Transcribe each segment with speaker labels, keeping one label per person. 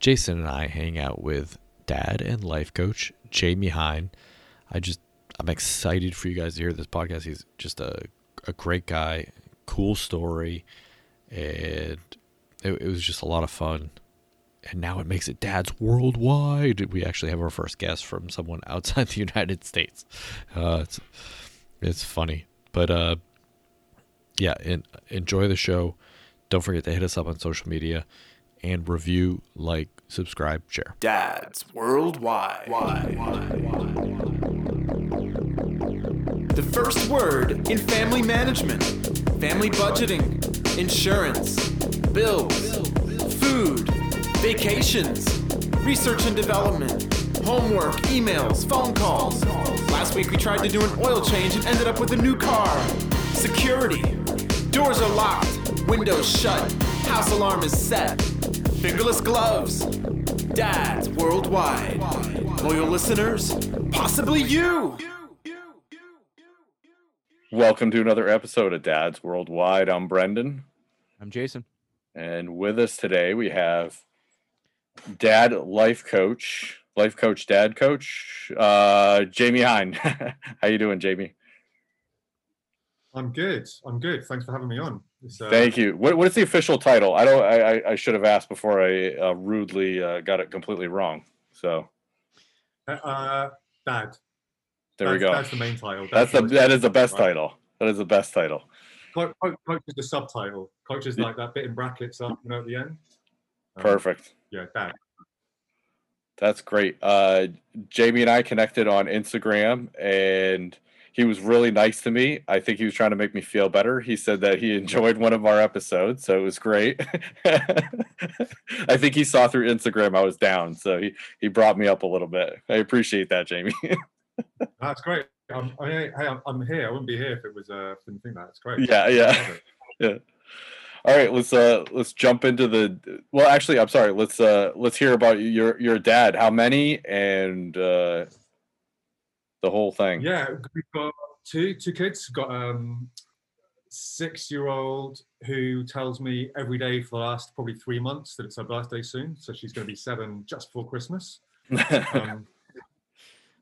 Speaker 1: Jason and I hang out with dad and life coach Jamie Hine. I just I'm excited for you guys to hear this podcast. He's just a a great guy, cool story, and it, it was just a lot of fun. And now it makes it dad's worldwide. We actually have our first guest from someone outside the United States. Uh, it's it's funny, but uh, yeah, and enjoy the show. Don't forget to hit us up on social media and review, like, subscribe, share.
Speaker 2: Dads Worldwide. The first word in family management, family budgeting, insurance, bills, food, vacations, research and development, homework, emails, phone calls. Last week we tried to do an oil change and ended up with a new car. Security. Doors are locked, windows shut, house alarm is set. Fingerless gloves. Dads worldwide. Loyal listeners, possibly you.
Speaker 3: Welcome to another episode of Dads Worldwide. I'm Brendan,
Speaker 1: I'm Jason.
Speaker 3: and with us today we have Dad Life Coach, Life Coach, Dad Coach, uh, Jamie Hine. How you doing, Jamie?
Speaker 4: I'm good. I'm good. Thanks for having me on. Uh,
Speaker 3: Thank you. What, what is the official title? I don't. I, I, I should have asked before I uh, rudely uh, got it completely wrong. So
Speaker 4: Uh, Dad.
Speaker 3: there we go.
Speaker 4: That's the main title.
Speaker 3: That's the that is the best
Speaker 4: Right.
Speaker 3: title. That is the best title.
Speaker 4: Coach, coach, coach is the subtitle. Coach is like that bit in brackets up, you know, at the end. Um,
Speaker 3: Perfect.
Speaker 4: Yeah, Dad.
Speaker 3: That's great. Uh, Jamie and I connected on Instagram, and he was really nice to me. I think he was trying to make me feel better. He said that he enjoyed one of our episodes, so it was great. I think he saw through Instagram I was down, so he he brought me up a little bit. I appreciate that, Jamie.
Speaker 4: That's great. I'm, I, hey, I'm, I'm here. I wouldn't be here if it was. Uh, didn't think that. It's great.
Speaker 3: Yeah, yeah.
Speaker 4: It.
Speaker 3: All right, let's uh let's jump into the. Well, actually, I'm sorry. Let's uh let's hear about your your dad. How many and uh the whole thing.
Speaker 4: Yeah, we've got two two kids. We've got um six year old who tells me every day for the last probably three months that it's her birthday soon. So she's going to be seven just before Christmas. Um,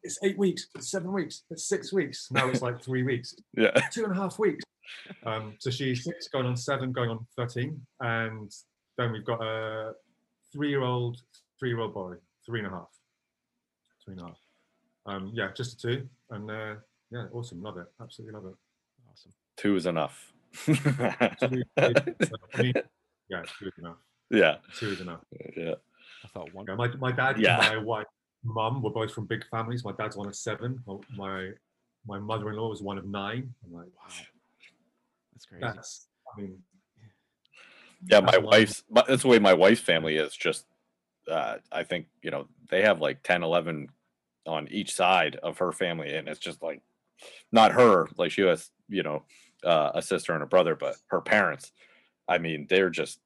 Speaker 4: it's eight weeks. It's seven weeks. It's six weeks. Now it's like three weeks.
Speaker 3: yeah.
Speaker 4: Two and a half weeks. Um, so she's six, going on seven, going on thirteen, and then we've got a three-year-old, three-year-old boy, three and a half, three and a half. Um, yeah, just a two, and uh, yeah, awesome. Love it. Absolutely love it.
Speaker 1: Awesome.
Speaker 3: Two is enough.
Speaker 4: Two I mean, yeah, two is enough.
Speaker 3: yeah.
Speaker 4: Two is enough.
Speaker 3: Yeah.
Speaker 1: I thought one.
Speaker 4: Yeah, my, my dad
Speaker 3: Yeah.
Speaker 4: and my wife, mum were both from big families. My dad's one of seven. My my, my mother-in-law was one of nine. I'm like,
Speaker 1: Wow. That's crazy.
Speaker 4: that's. I mean,
Speaker 3: Yeah, my wife's my, that's the way my wife's family is just uh I think, you know, they have like 10 11 on each side of her family and it's just like not her, like she has, you know, uh, a sister and a brother, but her parents. I mean, they're just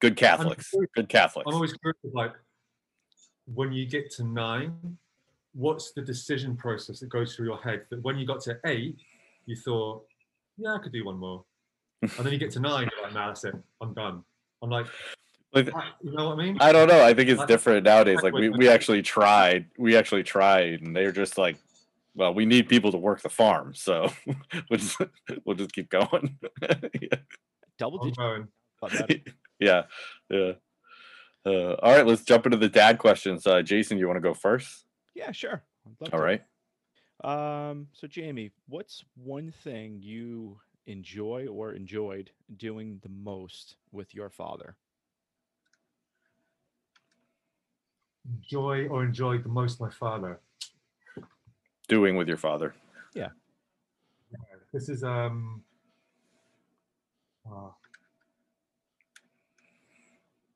Speaker 3: good Catholics. Good Catholics.
Speaker 4: I'm always curious, like, when you get to nine, what's the decision process that goes through your head that when you got to eight, you thought, yeah, I could do one more. And then you get to nine, you're like, nah, that's it. I'm done. I'm like,
Speaker 3: Like,
Speaker 4: you know what I mean?
Speaker 3: I don't know. I think it's
Speaker 4: I-
Speaker 3: different nowadays. Like we, we actually tried. We actually tried, and they're just like, well, we need people to work the farm, so we'll just we'll just keep going.
Speaker 1: Double digit.
Speaker 4: going.
Speaker 3: yeah, yeah. Uh, all right, let's jump into the dad questions. Uh, Jason, you want to go first?
Speaker 1: Yeah, sure. I'd
Speaker 3: All
Speaker 1: to.
Speaker 3: right.
Speaker 1: Um, so Jamie, what's one thing you enjoy or enjoyed doing the most with your father?
Speaker 4: Enjoy or enjoyed the most my father.
Speaker 3: Doing with your father. Yeah.
Speaker 4: This is um. uh,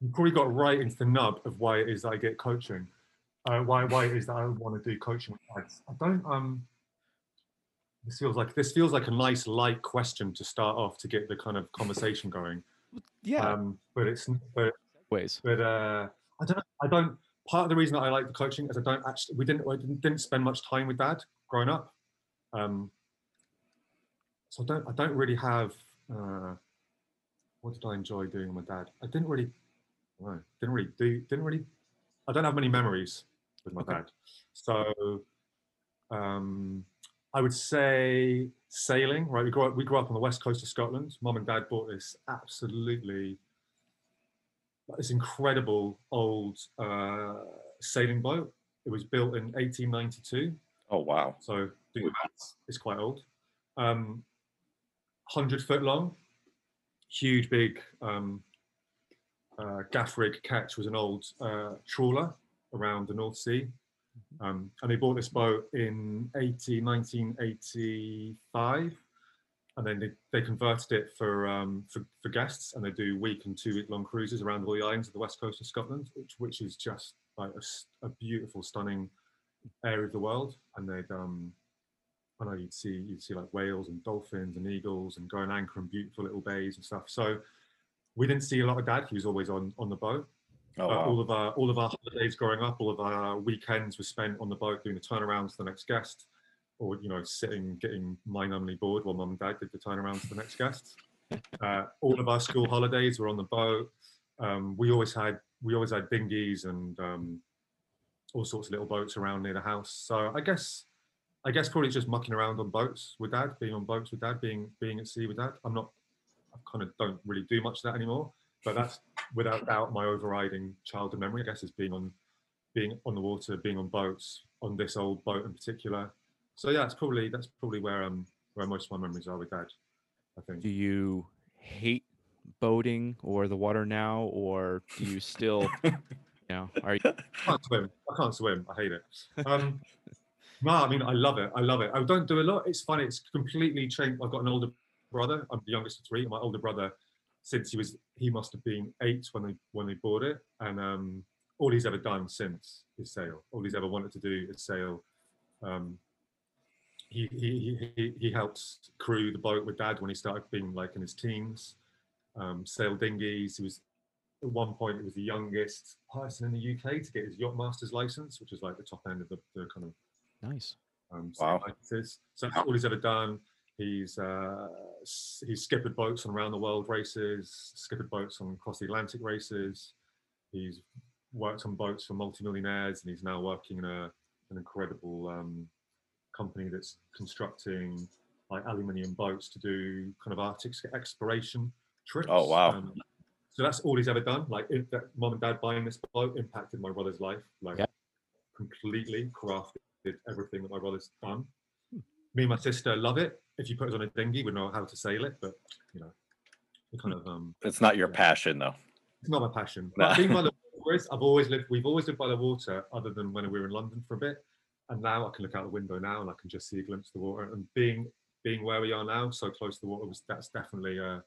Speaker 4: you probably got right into the nub of why it is that I get coaching. Uh, why why it is that I want to do coaching with dads. I don't um. This feels like this feels like a nice light question to start off to get the kind of conversation going.
Speaker 1: Yeah,
Speaker 4: Um, but it's but
Speaker 1: ways.
Speaker 4: but uh, I don't. I don't. Part of the reason that I like the coaching is I don't actually. We didn't. I didn't, didn't spend much time with dad growing up. Um, so I don't. I don't really have. Uh, what did I enjoy doing with my dad? I didn't really. know, didn't really do, didn't really. I don't have many memories with my
Speaker 5: Okay.
Speaker 4: dad, so um, I would say sailing. Right, we grew up. We grew up on the west coast of Scotland. Mum and dad bought this absolutely this incredible old uh, sailing boat. It was built in 1892.
Speaker 3: Oh wow.
Speaker 4: So do it's quite old. Um, 100 foot long, huge, big um, uh, gaff rig ketch was an old uh, trawler around the North Sea. Um, and they bought this boat in 18, 1985. And then they, they converted it for, um, for for guests, and they do week and two week long cruises around all the islands of the west coast of Scotland, which which is just like a, a beautiful, stunning area of the world. And they'd um, I know you'd see you'd see like whales and dolphins and eagles and go and anchor in beautiful little bays and stuff. So we didn't see a lot of dad. He was always on on the boat.
Speaker 3: Oh
Speaker 4: Uh, all of our all of our holidays growing up, all of our weekends were spent on the boat doing the turnarounds to the next guest, or you know sitting getting mind-numbingly bored while mum and dad did the turnaround to the next guest. Uh, all of our school holidays were on the boat. Um, we always had we always had dinghies and um, all sorts of little boats around near the house. So I guess I guess probably just mucking around on boats with dad, being on boats with dad, being being at sea with dad. I'm not I kind of don't really do much of that anymore, but that's without doubt my overriding childhood memory. I guess is being on being on the water, being on boats, on this old boat in particular. So yeah, it's probably that's probably where um where most of my memories are with dad. I think.
Speaker 5: Do you hate boating or the water now, or do you still, you know, are you?
Speaker 4: I can't swim. I can't swim. I hate it. Um, no, I mean I love it. I love it. I don't do a lot. It's funny. It's completely changed. I've got an older brother. I'm the youngest of three. and My older brother, since he was, he must have been eight when they when they bought it, and um, all he's ever done since is sail. All he's ever wanted to do is sail. Um, he, he, he, he helped crew the boat with dad when he started being like in his teens. Um, sail dinghies. He was at one point he was the youngest person in the UK to get his yacht master's license, which is like the top end of the, the kind of
Speaker 5: Nice.
Speaker 4: um,
Speaker 3: Wow.
Speaker 4: licenses. So that's all he's ever done. He's uh, he's skippered boats on around the world races, skippered boats on across the Atlantic races. He's worked on boats for multimillionaires, and he's now working in a an incredible um, company that's constructing like aluminium boats to do kind of Arctic exploration trips.
Speaker 3: Oh, wow.
Speaker 4: Um, so that's all he's ever done. Like, if that mom and dad buying this boat impacted my brother's life, like
Speaker 5: Yeah.
Speaker 4: completely crafted everything that my brother's done. Me and my sister love it. If you put us on a dinghy, we know how to sail it, but you know, kind of um,
Speaker 3: It's not your passion though.
Speaker 4: it's not my passion.
Speaker 3: Nah.
Speaker 4: But being by the water is, I've always lived. We've always lived by the water, other than when we were in London for a bit. And now I can look out the window now and I can just see a glimpse of the water. And being being where we are now, so close to the water, was that's definitely a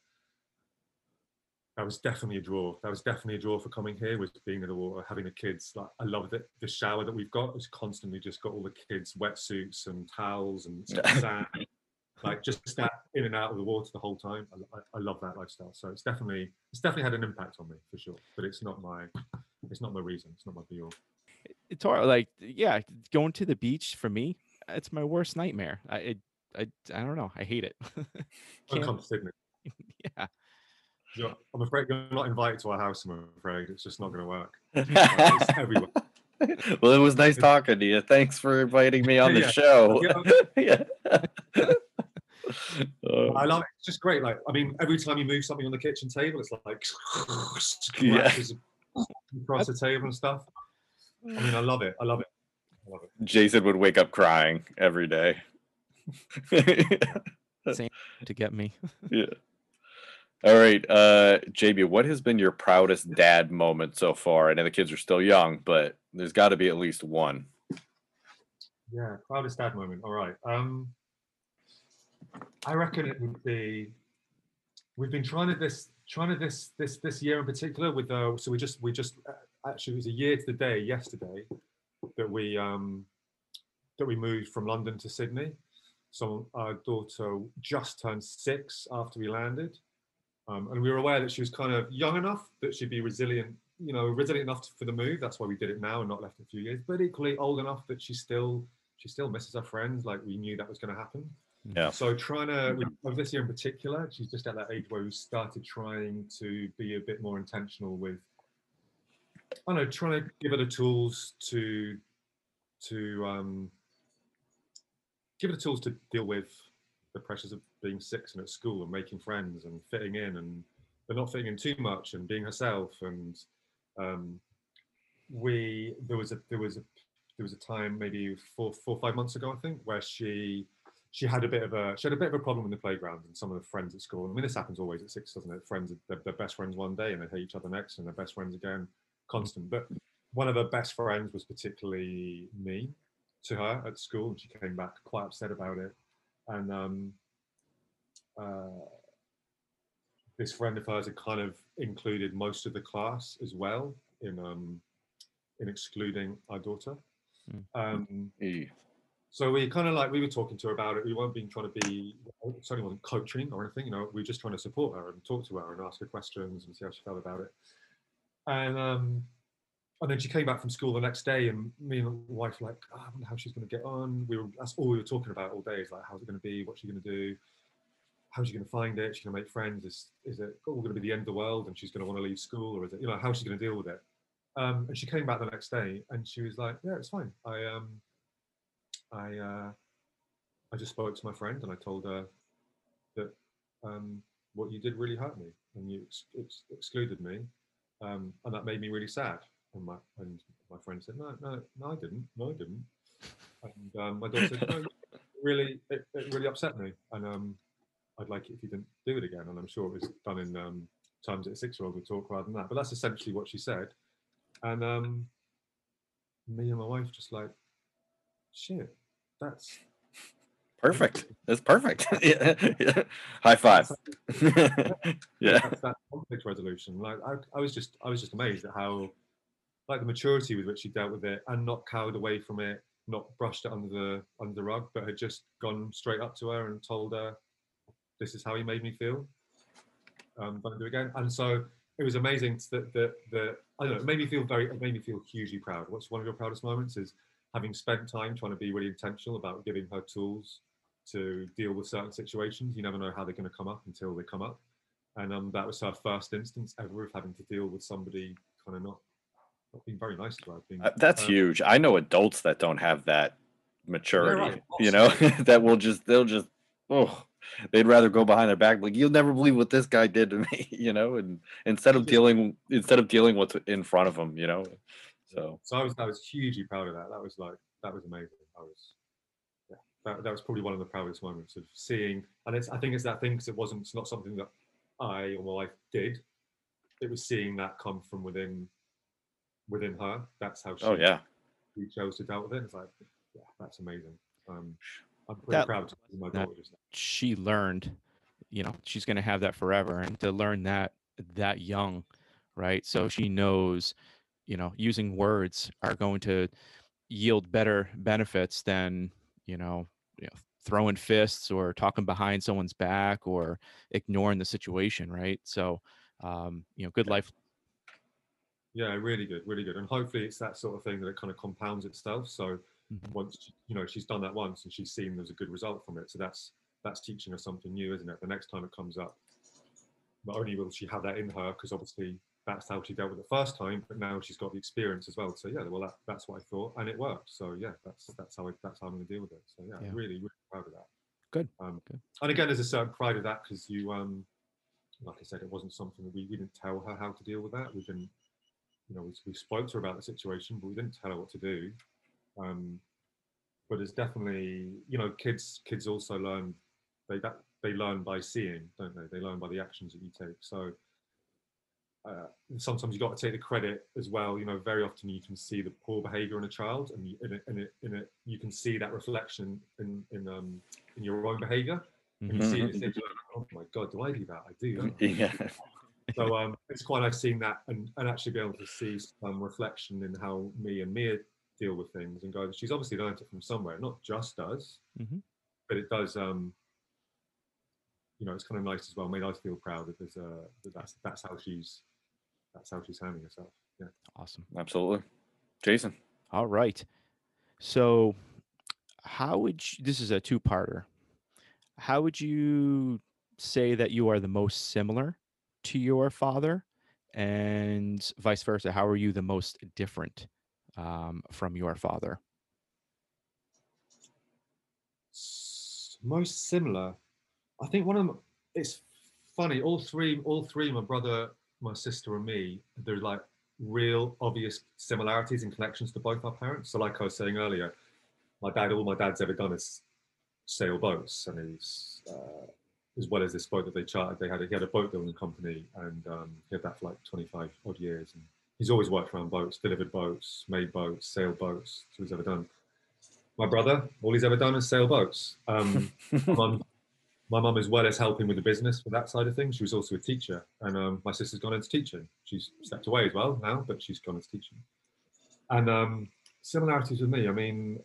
Speaker 4: that was definitely a draw. That was definitely a draw for coming here. Was being in the water, having the kids. Like I love it. The shower that we've got is constantly just got all the kids' wetsuits and towels and sand. like just that in and out of the water the whole time. I, I, I love that lifestyle. So it's definitely it's definitely had an impact on me for sure. But it's not my it's not my reason. It's not my be all.
Speaker 5: It's hard. Like, yeah, going to the beach for me, it's my worst nightmare. I, it, I, I don't know. I hate it.
Speaker 4: Don't
Speaker 5: Can't-
Speaker 4: come to Sydney.
Speaker 5: yeah.
Speaker 4: I'm afraid you're not invited to our house. I'm afraid it's just not going to work.
Speaker 3: Well, it was nice talking to you. Thanks for inviting me on the
Speaker 4: Yeah.
Speaker 3: show.
Speaker 4: Yeah.
Speaker 3: yeah. Uh,
Speaker 4: I love it. It's just great. Like I mean, every time you move something on the kitchen table, it's like
Speaker 3: Yeah.
Speaker 4: across the table and stuff. I mean, I love it. I love it. I love it.
Speaker 3: Jason would wake up crying every day.
Speaker 5: Same To get me.
Speaker 3: yeah. All right, uh, JB, what has been your proudest dad moment so far? I know the kids are still young, but there's got to be at least one.
Speaker 4: Yeah, proudest dad moment. All right. Um, I reckon it would be. We've been trying to this, trying to this, this, this year in particular. With uh, so we just, we just uh, actually it was a year to the day yesterday that we um, that we moved from London to Sydney. So our daughter just turned six after we landed, um, and we were aware that she was kind of young enough that she'd be resilient, you know, resilient enough for the move. That's why we did it now and not left it a few years. But equally old enough that she still she still misses her friends. Like we knew that was going to happen.
Speaker 3: Yeah.
Speaker 4: So trying to with, this year in particular, she's just at that age where we started trying to be a bit more intentional with I don't know, trying to give her the tools to to um, give her the tools to deal with the pressures of being six and at school and making friends and fitting in and but not fitting in too much and being herself and um, we there was a there was a there was a time maybe four four five months ago I think where she she had a bit of a she had a bit of a problem in the playground and some of the friends at school. I mean this happens always at six, doesn't it? Friends they're, they're best friends one day and they hate each other next and they're best friends again, constant. But one of her best friends was particularly mean to her at school and she came back quite upset about it. And um, uh, this friend of hers had kind of included most of the class as well in um, in excluding our daughter.
Speaker 5: Mm.
Speaker 4: Um, so we kind of like we were talking to her about it. We weren't being trying to be it certainly wasn't coaching or anything. You know, we were just trying to support her and talk to her and ask her questions and see how she felt about it. And um, and then she came back from school the next day, and me and my wife were like, oh, I wonder how she's going to get on. We were that's all we were talking about all day. Is like, how's it going to be? What's she going to do? How's she going to find it? She's going to make friends. Is is it all going to be the end of the world? And she's going to want to leave school, or is it you know how's she going to deal with it? Um, and she came back the next day, and she was like, Yeah, it's fine. I um, I uh, I just spoke to my friend, and I told her that um, what you did really hurt me, and you ex- ex- excluded me, um, and that made me really sad. And my and my friend said, No, no, no, I didn't. No, I didn't. And um, my daughter said, No, really, it, it really upset me, and um, I'd like it if you didn't do it again. And I'm sure it was done in um, times that a six-year-old would talk rather than that. But that's essentially what she said. And um, me and my wife just like, shit, that's
Speaker 3: Perfect. That's perfect. yeah. High five. yeah.
Speaker 4: that's that conflict resolution. Like I, I was just I was just amazed at how like the maturity with which she dealt with it and not cowered away from it, not brushed it under the under the rug, but had just gone straight up to her and told her, "This is how he made me feel. Um, don't do it again." And so it was amazing that that that I don't know. It made me feel very. It made me feel hugely proud. What's one of your proudest moments is having spent time trying to be really intentional about giving her tools to deal with certain situations. You never know how they're going to come up until they come up. And um, that was her first instance ever of having to deal with somebody kind of not, not being very nice to her. Being,
Speaker 3: Uh, That's
Speaker 4: um,
Speaker 3: huge. I know adults that don't have that maturity.
Speaker 4: right.
Speaker 3: You know, that will just they'll just oh they'd rather go behind their back like you'll never believe what this guy did to me, you know, and instead of dealing instead of dealing what's in front of them, you know. So
Speaker 4: So I was I was hugely proud of that. That was like that was amazing. I was that, that was probably one of the proudest moments of seeing. And it's I think it's that thing because it wasn't it's not something that I or my wife did. It was seeing that come from within within her. That's how she,
Speaker 3: oh yeah.
Speaker 4: she chose to deal with it. It's like yeah, that's amazing. Um, I'm pretty
Speaker 5: That-
Speaker 4: proud to my daughter
Speaker 5: she learned you know she's going to have that forever and to learn that that young right so she knows you know using words are going to yield better benefits than you know, you know throwing fists or talking behind someone's back or ignoring the situation right so um you know good life
Speaker 4: Yeah, really good, really good. And hopefully it's that sort of thing that it kind of compounds itself. So
Speaker 5: Mhm.
Speaker 4: once you know she's done that once and she's seen there's a good result from it. So that's that's teaching her something new, isn't it? The next time it comes up, not only will she have that in her because obviously that's how she dealt with it the first time, but now she's got the experience as well. So yeah, well that, that's what I thought, and it worked. So yeah, that's that's how I, that's how I'm going to deal with it. So yeah,
Speaker 5: Yeah.
Speaker 4: really really proud of that.
Speaker 5: Good,
Speaker 4: Um,
Speaker 5: good.
Speaker 4: And again, there's a certain pride of that because you um, like I said, it wasn't something that we, we didn't tell her how to deal with that. We didn't you know, we, we spoke to her about the situation, but we didn't tell her what to do. Um, but it's definitely, you know, kids kids also learn they that they learn by seeing, don't they? They learn by the actions that you take. So uh, sometimes you've got to take the credit as well. You know, very often you can see the poor behaviour in a child, and you, in it, in it, in it, you can see that reflection in in um in your own behaviour. And you see it, you think, oh my god, do I do that? I do.
Speaker 3: Yeah.
Speaker 4: so um, it's quite nice seeing that and, and actually be able to see some reflection in how me and Mia deal with things and go, she's obviously learned it from somewhere, not just us,
Speaker 5: Mhm.
Speaker 4: but it does, um, you know, it's kind of nice as well. Made us feel proud that there's a, that that's, that's how she's, that's how she's handling herself. Yeah.
Speaker 5: awesome
Speaker 3: Absolutely. Jason.
Speaker 5: All right. So, how would you, this is a two parter. How would you say that you are the most similar to your father?
Speaker 6: and vice versa? How are you the most different um, from your father?
Speaker 4: Most similar. I think one of them. It's funny. All three, all three, my brother, my sister, and me. There's like real obvious similarities and connections to both our parents. So, like I was saying earlier, my dad, all my dad's ever done is sail boats, and he's uh, as well as this boat that they chartered. They had a, he had a boat building company, and um, he had that for like 25 odd years. And he's always worked around boats, delivered boats, made boats, sailed boats. That's what he's ever done. My brother, all he's ever done is sail boats. Um, my mum, as well as helping with the business for that side of things. She was also a teacher, and um, my sister's gone into teaching. She's stepped away as well now, but she's gone into teaching. And um, similarities with me. I mean,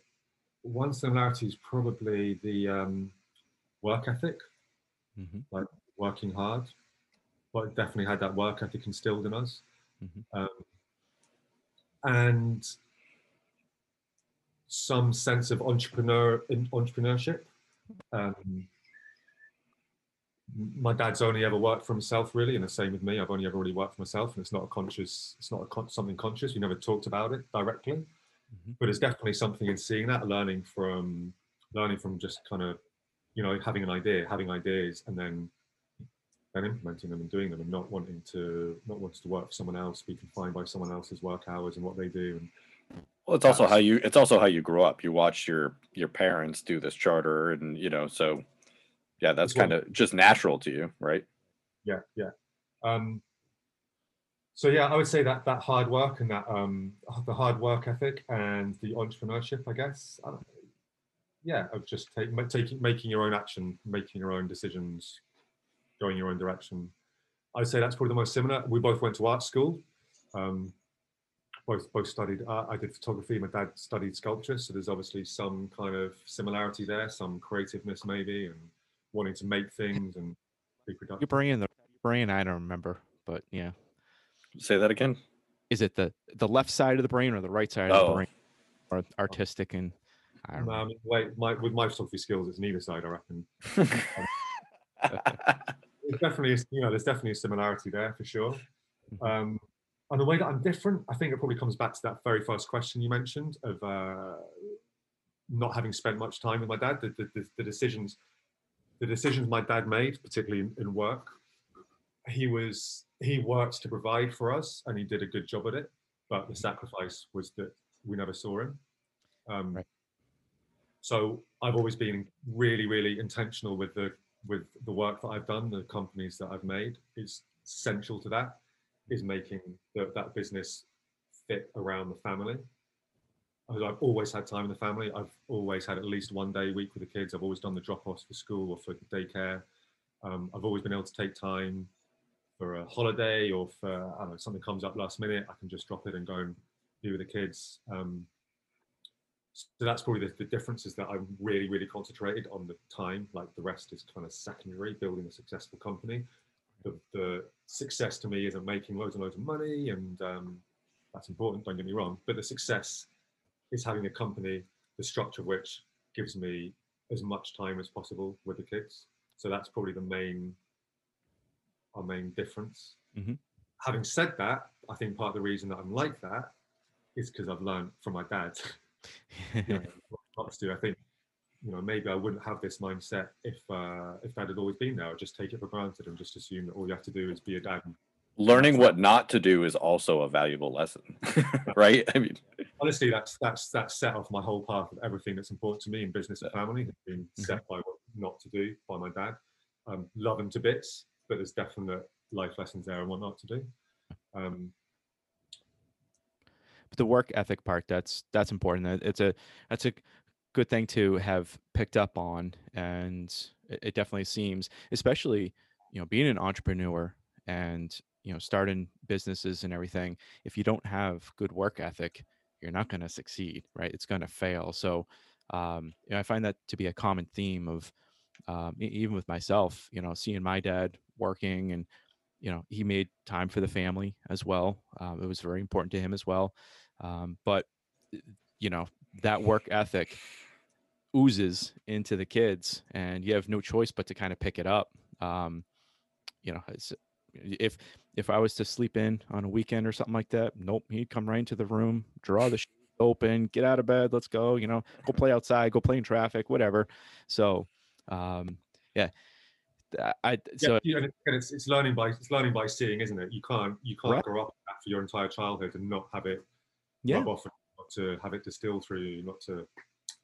Speaker 4: one similarity is probably the um, work ethic,
Speaker 6: hmm
Speaker 4: like working hard. But definitely had that work ethic instilled in us,
Speaker 6: Mhm.
Speaker 4: um, and some sense of entrepreneur entrepreneurship. Um, my dad's only ever worked for himself, really, and the same with me. I've only ever really worked for myself, and it's not a conscious. It's not a con- something conscious. We never talked about it directly,
Speaker 6: Mhm.
Speaker 4: but it's definitely something in seeing that, learning from, learning from just kind of, you know, having an idea, having ideas, and then then implementing them and doing them, and not wanting to not wanting to work for someone else, be confined by someone else's work hours and what they do, and
Speaker 3: Well, it's also how you it's also how you grew up. You watched your your parents do this charter, and you know, so yeah, that's kind of just natural to you, right?
Speaker 4: yeah yeah um so yeah i would say that that hard work and that um the hard work ethic and the entrepreneurship i guess I don't- yeah of just take, taking making your own action making your own decisions going your own direction i would say that's probably the most similar we both went to art school um both both studied art. i did photography my dad studied sculpture so there's obviously some kind of similarity there some creativeness maybe and wanting to make things and be productive
Speaker 6: Your brain, the brain, I don't remember, but yeah,
Speaker 3: Say that again.
Speaker 6: is it the the left side of the brain or the right side of the
Speaker 3: Oh.
Speaker 6: brain, or artistic and I don't know.
Speaker 4: Um, wait, my, with my photography skills, it's neither side. I reckon. There's definitely, a- you know, there's definitely a similarity there for sure.
Speaker 6: Mhm.
Speaker 4: Um, and the way that I'm different, I think it probably comes back to that very first question you mentioned of uh, not having spent much time with my dad. The, the, the, the decisions, the decisions my dad made, particularly in, in work, he was he worked to provide for us, and he did a good job at it. But the sacrifice was that we never saw him. Um,
Speaker 6: Right.
Speaker 4: So I've always been really, really intentional with the with the work that I've done, the companies that I've made. It's central to that is making the, that business fit around the family. I've always had time in the family. I've always had at least one day a week with the kids. I've always done the drop-offs for school or for daycare. Um, I've always been able to take time for a holiday or for I don't know something comes up last minute. I can just drop it and go and be with the kids. Um, so that's probably the, the difference is that I'm really, really concentrated on the time. Like the rest is kind of secondary. Building a successful company. The, the success to me isn't making loads and loads of money, and um, that's important. Don't get me wrong. But the success is having a company, the structure of which gives me as much time as possible with the kids. So that's probably the main, our main difference.
Speaker 6: Mhm.
Speaker 4: Having said that, I think part of the reason that I'm like that is because I've learned from my dad. you know, what to do. I think, you know, maybe I wouldn't have this mindset if uh, if dad had always been there. I'd just take it for granted and just assume that all you have to do is be a dad.
Speaker 3: Learning what not to do is also a valuable lesson, right? I mean,
Speaker 4: honestly, that's that's that's set off my whole path of everything that's important to me in business and family has been set by what not to do by my dad. Um, love him to bits, but there's definite life lessons there and what not to do. Um,
Speaker 6: but the work ethic part that's that's important it's a that's a good thing to have picked up on and it, it definitely seems especially you know being an entrepreneur and you know starting businesses and everything if you don't have good work ethic you're not going to succeed right? It's going to fail. So um, you know, i find that to be a common theme of um, even with myself you know seeing my dad working and you know he made time for the family as well um, it was very important to him as well. Um, but uh, you know that work ethic oozes into the kids and you have no choice but to kind of pick it up. Um, you know If if I was to sleep in on a weekend or something like that, nope, he'd come right into the room, draw the open, get out of bed, let's go. You know, go play outside, go play in traffic, whatever. So, um, yeah, I so
Speaker 4: yeah, and it- and it's, it's learning by it's learning by seeing, isn't it? You can't you can't
Speaker 6: Right.
Speaker 4: grow up with that for your entire childhood and not have it
Speaker 6: yeah,
Speaker 4: rub off, not to have it distilled through you, not to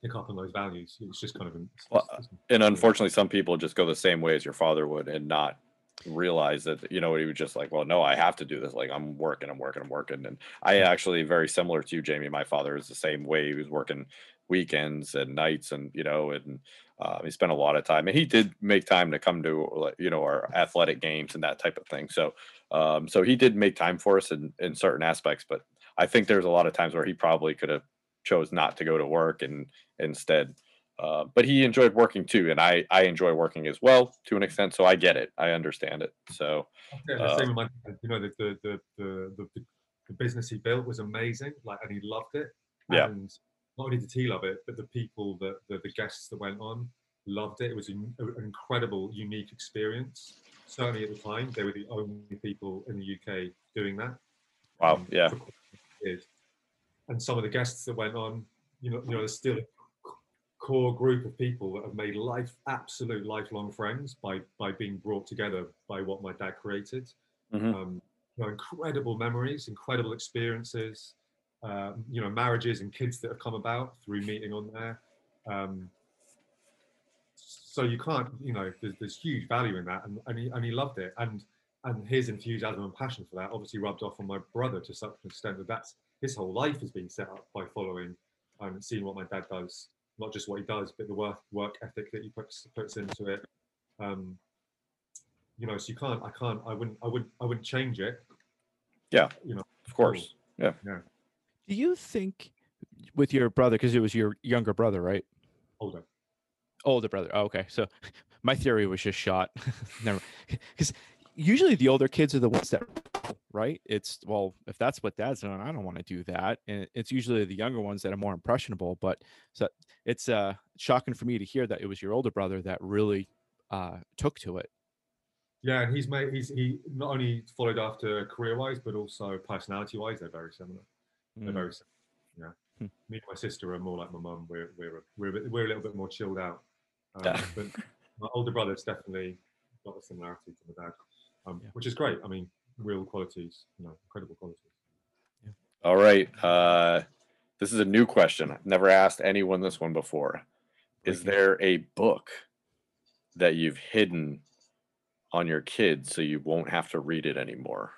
Speaker 4: pick up on those values. It's just kind of it's-
Speaker 3: Well,
Speaker 4: it's- it's-
Speaker 3: And unfortunately, some people just go the same way as your father would and not realize that, you know, he was just like, well, no, I have to do this. Like, I'm working, I'm working, I'm working. And I actually, very similar to you, Jamie, my father is the same way. He was working weekends and nights and, you know, and uh, he spent a lot of time. And he did make time to come to, you know, our athletic games and that type of thing. So, um, so he did make time for us in, in certain aspects. But I think there's a lot of times where he probably could have chose not to go to work and instead uh, but he enjoyed working too, and I I enjoy working as well to an extent. So I get it, I understand it. So
Speaker 4: Yeah, the
Speaker 3: Uh,
Speaker 4: same with my. You know, the the, the the the the business he built was amazing. Like, and he loved it.
Speaker 3: Yeah.
Speaker 4: And not only did he love it, but the people that the, the guests that went on loved it. It was an, an incredible, unique experience. Certainly at the time, they were the only people in the UK doing that.
Speaker 3: wow,
Speaker 4: um,
Speaker 3: yeah,
Speaker 4: for quite a period. And some of the guests that went on, you know, you know, there's still core group of people that have made life absolute lifelong friends by by being brought together by what my dad created.
Speaker 3: Mhm.
Speaker 4: Um, you know, incredible memories, incredible experiences. Um, you know, marriages and kids that have come about through meeting on there. Um, so you can't, you know, there's, there's huge value in that, and, and, he, and he loved it, and and his enthusiasm and passion for that obviously rubbed off on my brother to such an extent that that's his whole life has been set up by following and seeing what my dad does, not just what he does, but the work work ethic that he puts puts into it. Um, you know, so you can't, I can't, I wouldn't, I wouldn't, I wouldn't change it.
Speaker 3: Yeah.
Speaker 4: you know,
Speaker 3: of course. Yeah. Yeah.
Speaker 6: Do you think with your brother because it was your younger brother, right?
Speaker 4: older.
Speaker 6: Older brother. Oh, okay. So my theory was just shot. Never, because usually the older kids are the ones that, right? It's well, if that's what dad's doing, I don't want to do that. And it's usually the younger ones that are more impressionable. But so it's uh shocking for me to hear that it was your older brother that really uh took to it.
Speaker 4: Yeah, and he's made he's he not only followed after career wise, but also personality wise, they're very similar. They're
Speaker 6: Mm.
Speaker 4: very similar. Yeah.
Speaker 6: Hmm.
Speaker 4: Me and my sister are more like my mum. We're we're a- we're a, bit- we're a little bit more chilled out. Um. But my older brother's definitely got a similarity to my dad, um,
Speaker 6: Yeah.
Speaker 4: which is great. I mean, real qualities, you know, incredible qualities.
Speaker 3: All right. Uh, this is a new question. I've never asked anyone this one before. Is there a book that you've hidden on your kids so you won't have to read it anymore?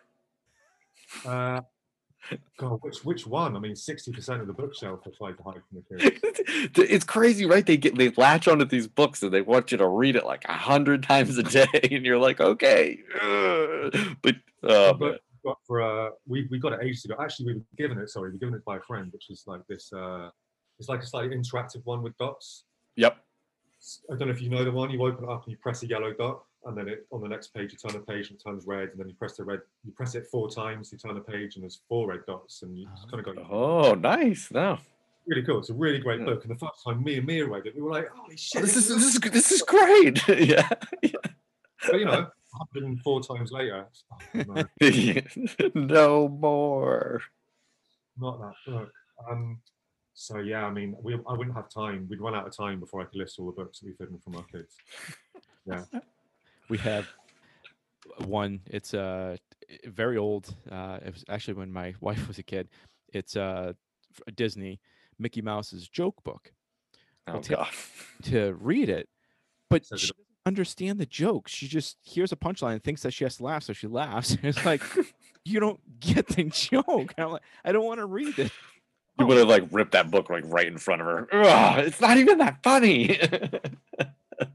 Speaker 4: Uh, God, which which one? I mean, sixty percent of the bookshelf I tried to hide from the kids.
Speaker 3: it's crazy, right? They get they latch onto these books and they want you to read it like a hundred times a day, and you're like, okay, but uh,
Speaker 4: but got for uh, we we got it ages ago. Actually, we were given it. Sorry, we were given it by a friend, which is like this. Uh, it's like a slightly interactive one with dots.
Speaker 3: yep,
Speaker 4: I don't know if you know the one. You open it up and you press a yellow dot, and then it, on the next page you turn the page and it turns red, and then you press the red. You press it four times, you turn the page, and there's four red dots, and you kind of got
Speaker 3: oh, nice. No,
Speaker 4: really cool. It's a really great
Speaker 3: Yeah.
Speaker 4: book. And the first time me and Mia read it, we were like, "Holy shit!"
Speaker 3: this is this is this is great. yeah.
Speaker 4: But you know, 104 times later, oh, no,
Speaker 3: no more.
Speaker 4: not that book. Um, so yeah, I mean, we, I wouldn't have time. We'd run out of time before I could list all the books that we've hidden from our kids. Yeah.
Speaker 6: We have one. It's uh very old uh it was actually when my wife was a kid. It's uh disney mickey mouse's joke book.
Speaker 3: Oh
Speaker 6: take-
Speaker 3: god.
Speaker 6: to read it but
Speaker 4: it
Speaker 6: she doesn't understand the joke. She just hears a punchline and thinks that she has to laugh so she laughs. It's like you don't get the joke. I'm like i don't want to read it
Speaker 3: You would have like ripped that book like right in front of her. Ugh, it's not even that funny.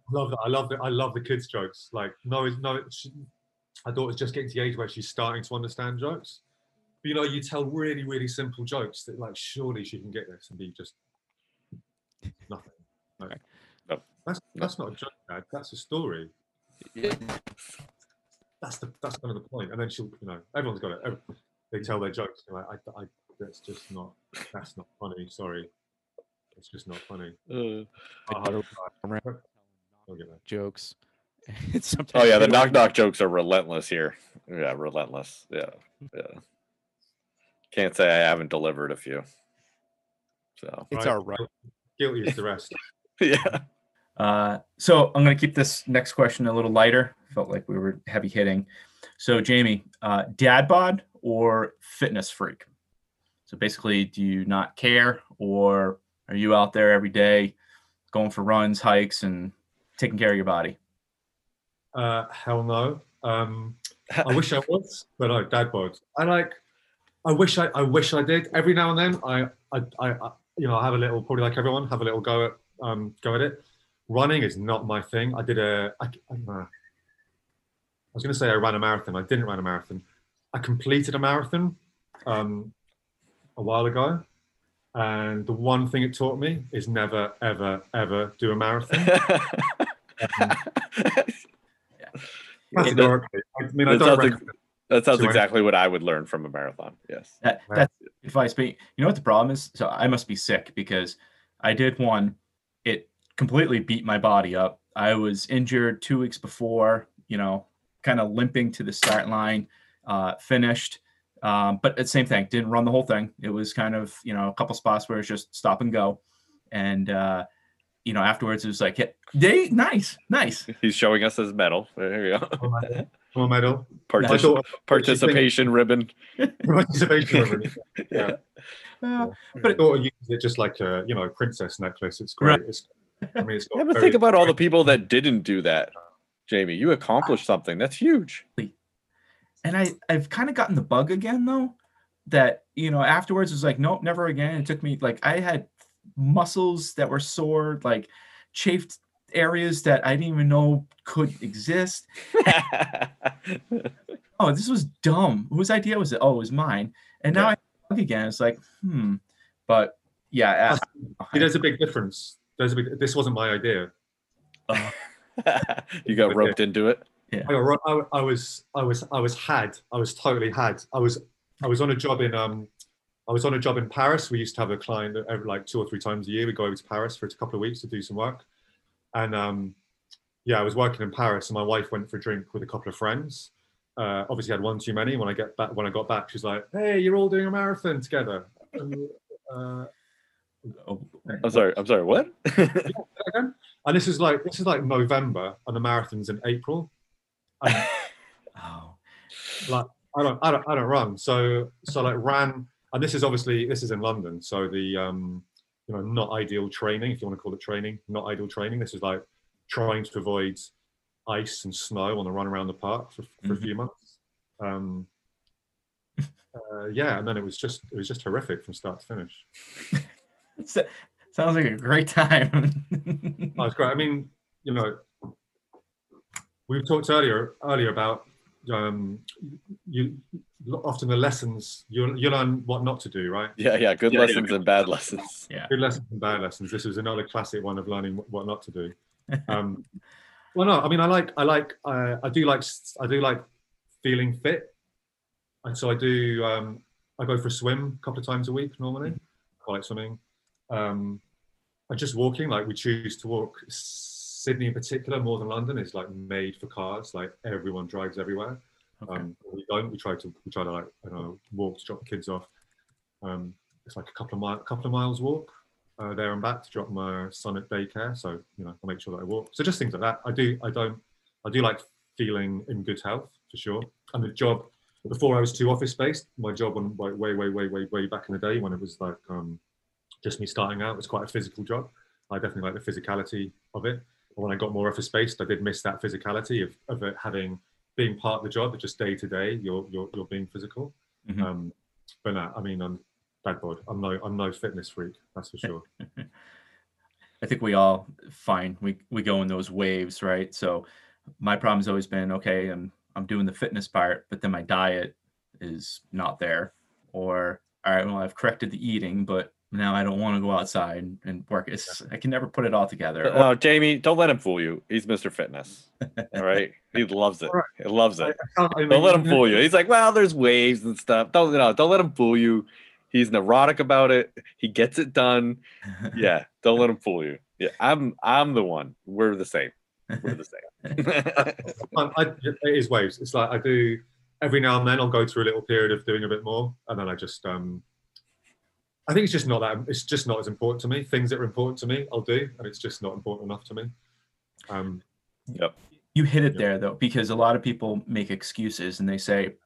Speaker 4: I love that. I love it. I love the kids' jokes. Like, no, it's- no, she, I thought it was just getting to the age where she's starting to understand jokes. But, you know, you tell really, really simple jokes that, like, surely she can get this and be just nothing. Like,
Speaker 6: Okay.
Speaker 3: Nope.
Speaker 4: That's that's not a joke, Dad. That's a story. Yeah. That's the that's kind of the point. And then she'll, you know, everyone's got it. Ev- They tell their jokes. You're like, I, I, that's just not. That's not funny. Sorry, it's just not funny.
Speaker 3: Uh,
Speaker 6: jokes
Speaker 5: It's
Speaker 3: Oh yeah, the knock knock jokes are relentless here. Yeah, relentless. Yeah, yeah. Can't say I haven't delivered a few. So
Speaker 5: It's our
Speaker 4: Right.
Speaker 5: all right.
Speaker 4: Guilty as the rest.
Speaker 3: yeah.
Speaker 6: Uh, so I'm going to keep this next question a little lighter. Felt like we were heavy hitting. So Jamie, uh, dad bod or fitness freak? So basically, do you not care, or are you out there every day, going for runs, hikes, and taking care of your body?
Speaker 4: Uh, hell no. Um, I wish I was, but no, dad bod. I like. I wish I. I wish I did. Every now and then, I. I. I. I you know, I have a little, probably like everyone, have a little go at, um, go at it. Running is not my thing. I did a. I, I, don't know. I was going to say I ran a marathon. I didn't run a marathon. I completed a marathon um, a while ago, and the one thing it taught me is never, ever, ever do a marathon. Categorically. I mean, I
Speaker 3: That
Speaker 4: don't
Speaker 3: sounds like-
Speaker 4: recommend
Speaker 3: that sounds exactly what I would learn from a marathon. Yes.
Speaker 6: That, that's advice. But you know what the problem is? So I must be sick because I did one. It completely beat my body up. I was injured two weeks before, you know, kind of limping to the start line, uh, finished. Um, but it's same thing. Didn't run the whole thing. It was kind of, you know, a couple spots where it's just stop and go. And, uh, you know, afterwards it was like, yeah, they nice, nice.
Speaker 3: He's showing us his medal. There you go.
Speaker 4: Full medal.
Speaker 3: Partici-
Speaker 4: I thought-
Speaker 3: participation ribbon.
Speaker 4: Participation ribbon. Yeah.
Speaker 6: Uh,
Speaker 4: But I thought you it just like a you know princess necklace. It's great.
Speaker 6: Right.
Speaker 4: It's, I mean, it's got
Speaker 3: Yeah, but think about all the people that didn't do that. Jamie, you accomplished something. That's huge.
Speaker 6: And I I've kind of gotten the bug again though that you know afterwards it was like nope never again it took me like I had muscles that were sore like chafed areas that I didn't even know could exist oh this was dumb whose idea was it oh it was mine and now
Speaker 3: Yeah.
Speaker 6: I have the bug again it's like hmm but yeah
Speaker 4: See, there's a big difference. There's a big. This wasn't my idea.
Speaker 6: uh,
Speaker 3: you got roped into it.
Speaker 4: I, got, I, I was I was I was had. I was totally had. I was I was on a job in um I was on a job in Paris. We used to have a client that every like two or three times a year. We go over to Paris for a couple of weeks to do some work, and um yeah, I was working in Paris, and my wife went for a drink with a couple of friends. Uh, obviously, had one too many. When I get back, when I got back, she's like, "Hey, you're all doing a marathon together." And, uh,
Speaker 3: I'm sorry. I'm sorry. What?
Speaker 4: And this is like this is like November, and the marathon's in April. And
Speaker 6: oh
Speaker 4: like I don't, I don't, I don't run. So, so like ran, and this is obviously this is in London. So the, um, you know, not ideal training, if you want to call it training, not ideal training. This is like trying to avoid ice and snow on the run around the park for, for a
Speaker 6: Mhm.
Speaker 4: few months. Um, uh, yeah, and then it was just it was just horrific from start to finish.
Speaker 6: So- sounds like a great time
Speaker 4: Oh, it's great. I mean, you know, we talked earlier earlier about um, you often the lessons you you learn what not to do, right?
Speaker 3: yeah, yeah. Good
Speaker 6: Yeah, yeah.
Speaker 3: lessons and bad lessons.
Speaker 6: yeah
Speaker 4: Good lessons and bad lessons. This is another classic one of learning what- what not to do. Um, well, no, I mean, I like, I like, uh, I do like, I do like feeling fit, and so I do. Um, I go for a swim a couple of times a week normally. I like swimming. Um, and just walking, like we choose to walk. Sydney in particular, more than London, is like made for cars. Like everyone drives everywhere.
Speaker 6: okay.
Speaker 4: Um, we don't. We try to we try to like you know walk to drop the kids off. Um, it's like a couple of mile, couple of miles walk uh, there and back to drop my son at daycare. So you know I make sure that I walk. So just things like that. I do. I don't. I do like feeling in good health for sure. And the job before I was too office based. My job on like way way way way way back in the day when it was like um, just me starting out was quite a physical job. I definitely like the physicality of it. When I got more office based, I did miss that physicality of, of it having being part of the job, but just day to day, you're you're you're being physical.
Speaker 6: Mhm.
Speaker 4: Um, but no, I mean, I'm bad boy. I'm no I'm no fitness freak. That's for sure.
Speaker 6: I think we all find we we go in those waves, right? So my problem's always been okay, I'm I'm doing the fitness part, but then my diet is not there. Or all right, well I've corrected the eating, but now I don't want to go outside and- and work. It's I can never put it all together. Or-
Speaker 3: Oh, Jamie, don't let him fool you. He's Mr. Fitness. All right. He loves it. He loves it.
Speaker 4: I can't- I
Speaker 3: Don't let him fool you. He's like, well, there's waves and stuff. Don't you know, don't let him fool you. He's neurotic about it. He gets it done. Yeah. Don't let him fool you. Yeah. I'm I'm the one. We're the same. We're the same.
Speaker 4: I, I, it is waves. It's like I do every now and then. I'll go through a little period of doing a bit more, and then I just. um I think it's just not that. It's just not as important to me. Things that are important to me, I'll do, and it's just not important enough to me. Um,
Speaker 6: You hit it
Speaker 4: Yeah.
Speaker 6: there though, because a lot of people make excuses and they say,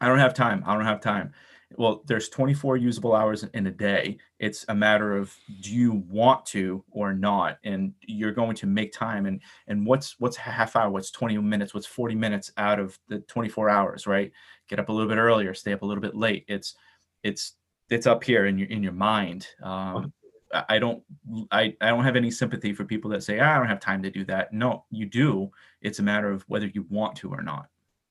Speaker 6: I don't have time. I don't have time. Well, there's 24 usable hours in a day. It's a matter of do you want to or not, and you're going to make time. And and what's what's a half hour? What's 20 minutes? What's 40 minutes out of the 24 hours? Right? Get up a little bit earlier. Stay up a little bit late. It's it's it's up here in your in your mind. Um, I- I don't I, I don't have any sympathy for people that say "Ah, I don't have time to do that. No, you do. It's a matter of whether you want to or not.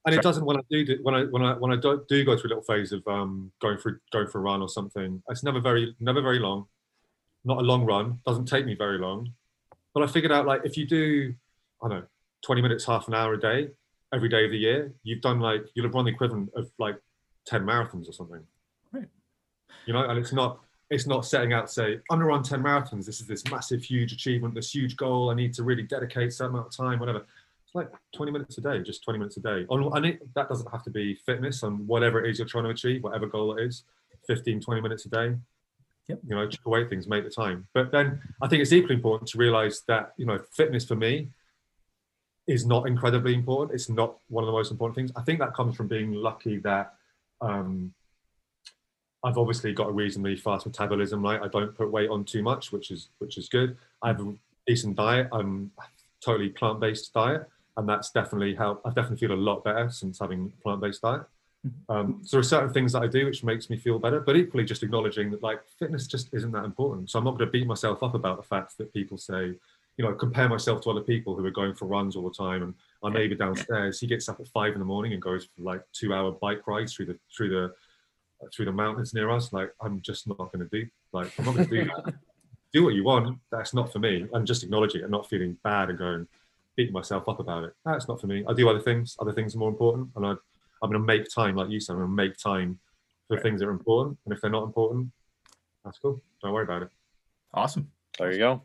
Speaker 4: and it doesn't when I do when I when I when I do, do go through a little phase of um, going for going for a run or something. It's never very never very long, not a long run. Doesn't take me very long, but I figured out like if you do, I don't know, twenty minutes, half an hour a day, every day of the year, you've done like you'll have run the equivalent of like ten marathons or something. You know, and it's not it's not setting out to say I'm gonna run ten marathons. This is this massive, huge achievement, this huge goal. I need to really dedicate a certain amount of time, whatever it's like 20 minutes a day, just 20 minutes a day. And it, that doesn't have to be fitness and whatever it is you're trying to achieve, whatever goal it is, 15, 20 minutes a day.
Speaker 6: Yep.
Speaker 4: You know, chip away things, make the time. But then I think it's equally important to realize that, you know, fitness for me is not incredibly important. It's not one of the most important things. I think that comes from being lucky that um, I've obviously got a reasonably fast metabolism, right? I don't put weight on too much, which is which is good. I have a decent diet. I'm totally plant-based diet, and that's definitely helped. I definitely feel a lot better since having a plant-based diet. Um, so there are certain things that I do which makes me feel better, but equally just acknowledging that like fitness just isn't that important. So I'm not going to beat myself up about the fact that people say, you know, compare myself to other people who are going for runs all the time. And my neighbor downstairs, he gets up at five in the morning and goes for like two-hour bike rides through the through the through the mountains near us. Like I'm just not going to do. Like I'm not going to do that. do what you want. That's not for me. And just acknowledge it and not feeling bad and going beating myself up about it. That's not for me. I do other things. Other things are more important, and I, I'm going to make time, like you said. I'm going to make time for things that are important. And if they're not important, that's cool. Don't worry about it.
Speaker 6: Awesome.
Speaker 3: There you go.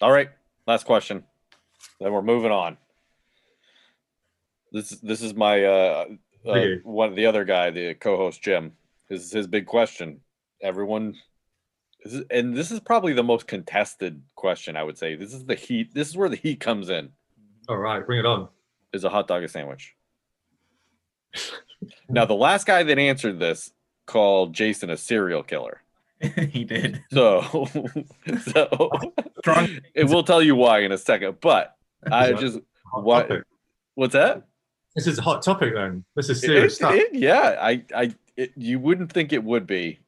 Speaker 3: All right. Last question. Then we're moving on. This this is my uh, uh one the other guy, the co-host Jim. This is his big question. Everyone this is, and this is probably the most contested question I would say. This is the heat. This is where the heat comes in.
Speaker 4: All right, bring it on.
Speaker 3: Is a hot dog a sandwich? now the last guy that answered this called Jason a serial killer.
Speaker 6: he did.
Speaker 3: So so it will tell you why in a second, but I just what
Speaker 4: topic.
Speaker 3: what's that?
Speaker 4: This is a hot topic then. This is serious
Speaker 3: it-
Speaker 4: stuff.
Speaker 3: it- yeah, I I it, you wouldn't think it would be,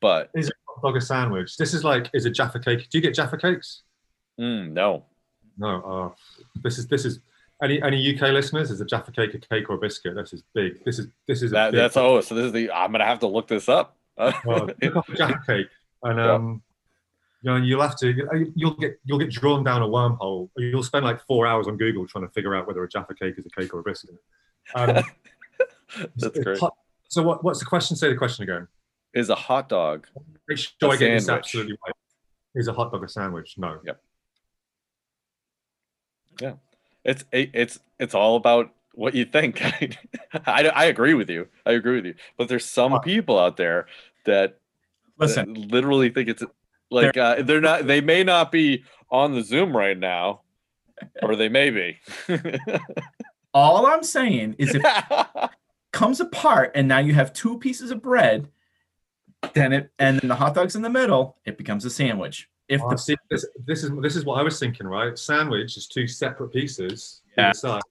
Speaker 3: but
Speaker 4: Is a hot dog a sandwich? This is like, is a Jaffa cake? Do you get Jaffa cakes?
Speaker 3: mm, no.
Speaker 4: No. Oh, this is this is any any UK listeners? Is a Jaffa cake a cake or a biscuit? This is big. This is this is
Speaker 3: That that's oh, so this is the I'm gonna have to look this up.
Speaker 4: Well, look up a Jaffa cake, and
Speaker 3: Yeah.
Speaker 4: um, you know, you'll have to. You'll get you'll get drawn down a wormhole. You'll spend like four hours on Google trying to figure out whether a Jaffa cake is a cake or a biscuit. Um,
Speaker 3: That's
Speaker 4: it's
Speaker 3: great.
Speaker 4: hot- So what, what's the question? Say the question again.
Speaker 3: Is a hot dog
Speaker 4: Make sure I get this
Speaker 3: sandwich.
Speaker 4: absolutely right. Is a hot dog a sandwich? No. Yep. Yeah.
Speaker 3: It's it, it's it's all about what you think. I, I agree with you. I agree with you. But there's some people out there that
Speaker 6: Listen,
Speaker 3: that literally think it's like uh, they're not they may not be on the zoom right now or they may be
Speaker 6: all I'm saying is if comes apart and now you have two pieces of bread, then it and then the hot dog's in the middle, it becomes a sandwich. If
Speaker 4: Oh,
Speaker 6: the
Speaker 4: see, this, this is this is what I was thinking. Right, sandwich is two separate pieces.
Speaker 6: Yeah.
Speaker 4: Inside.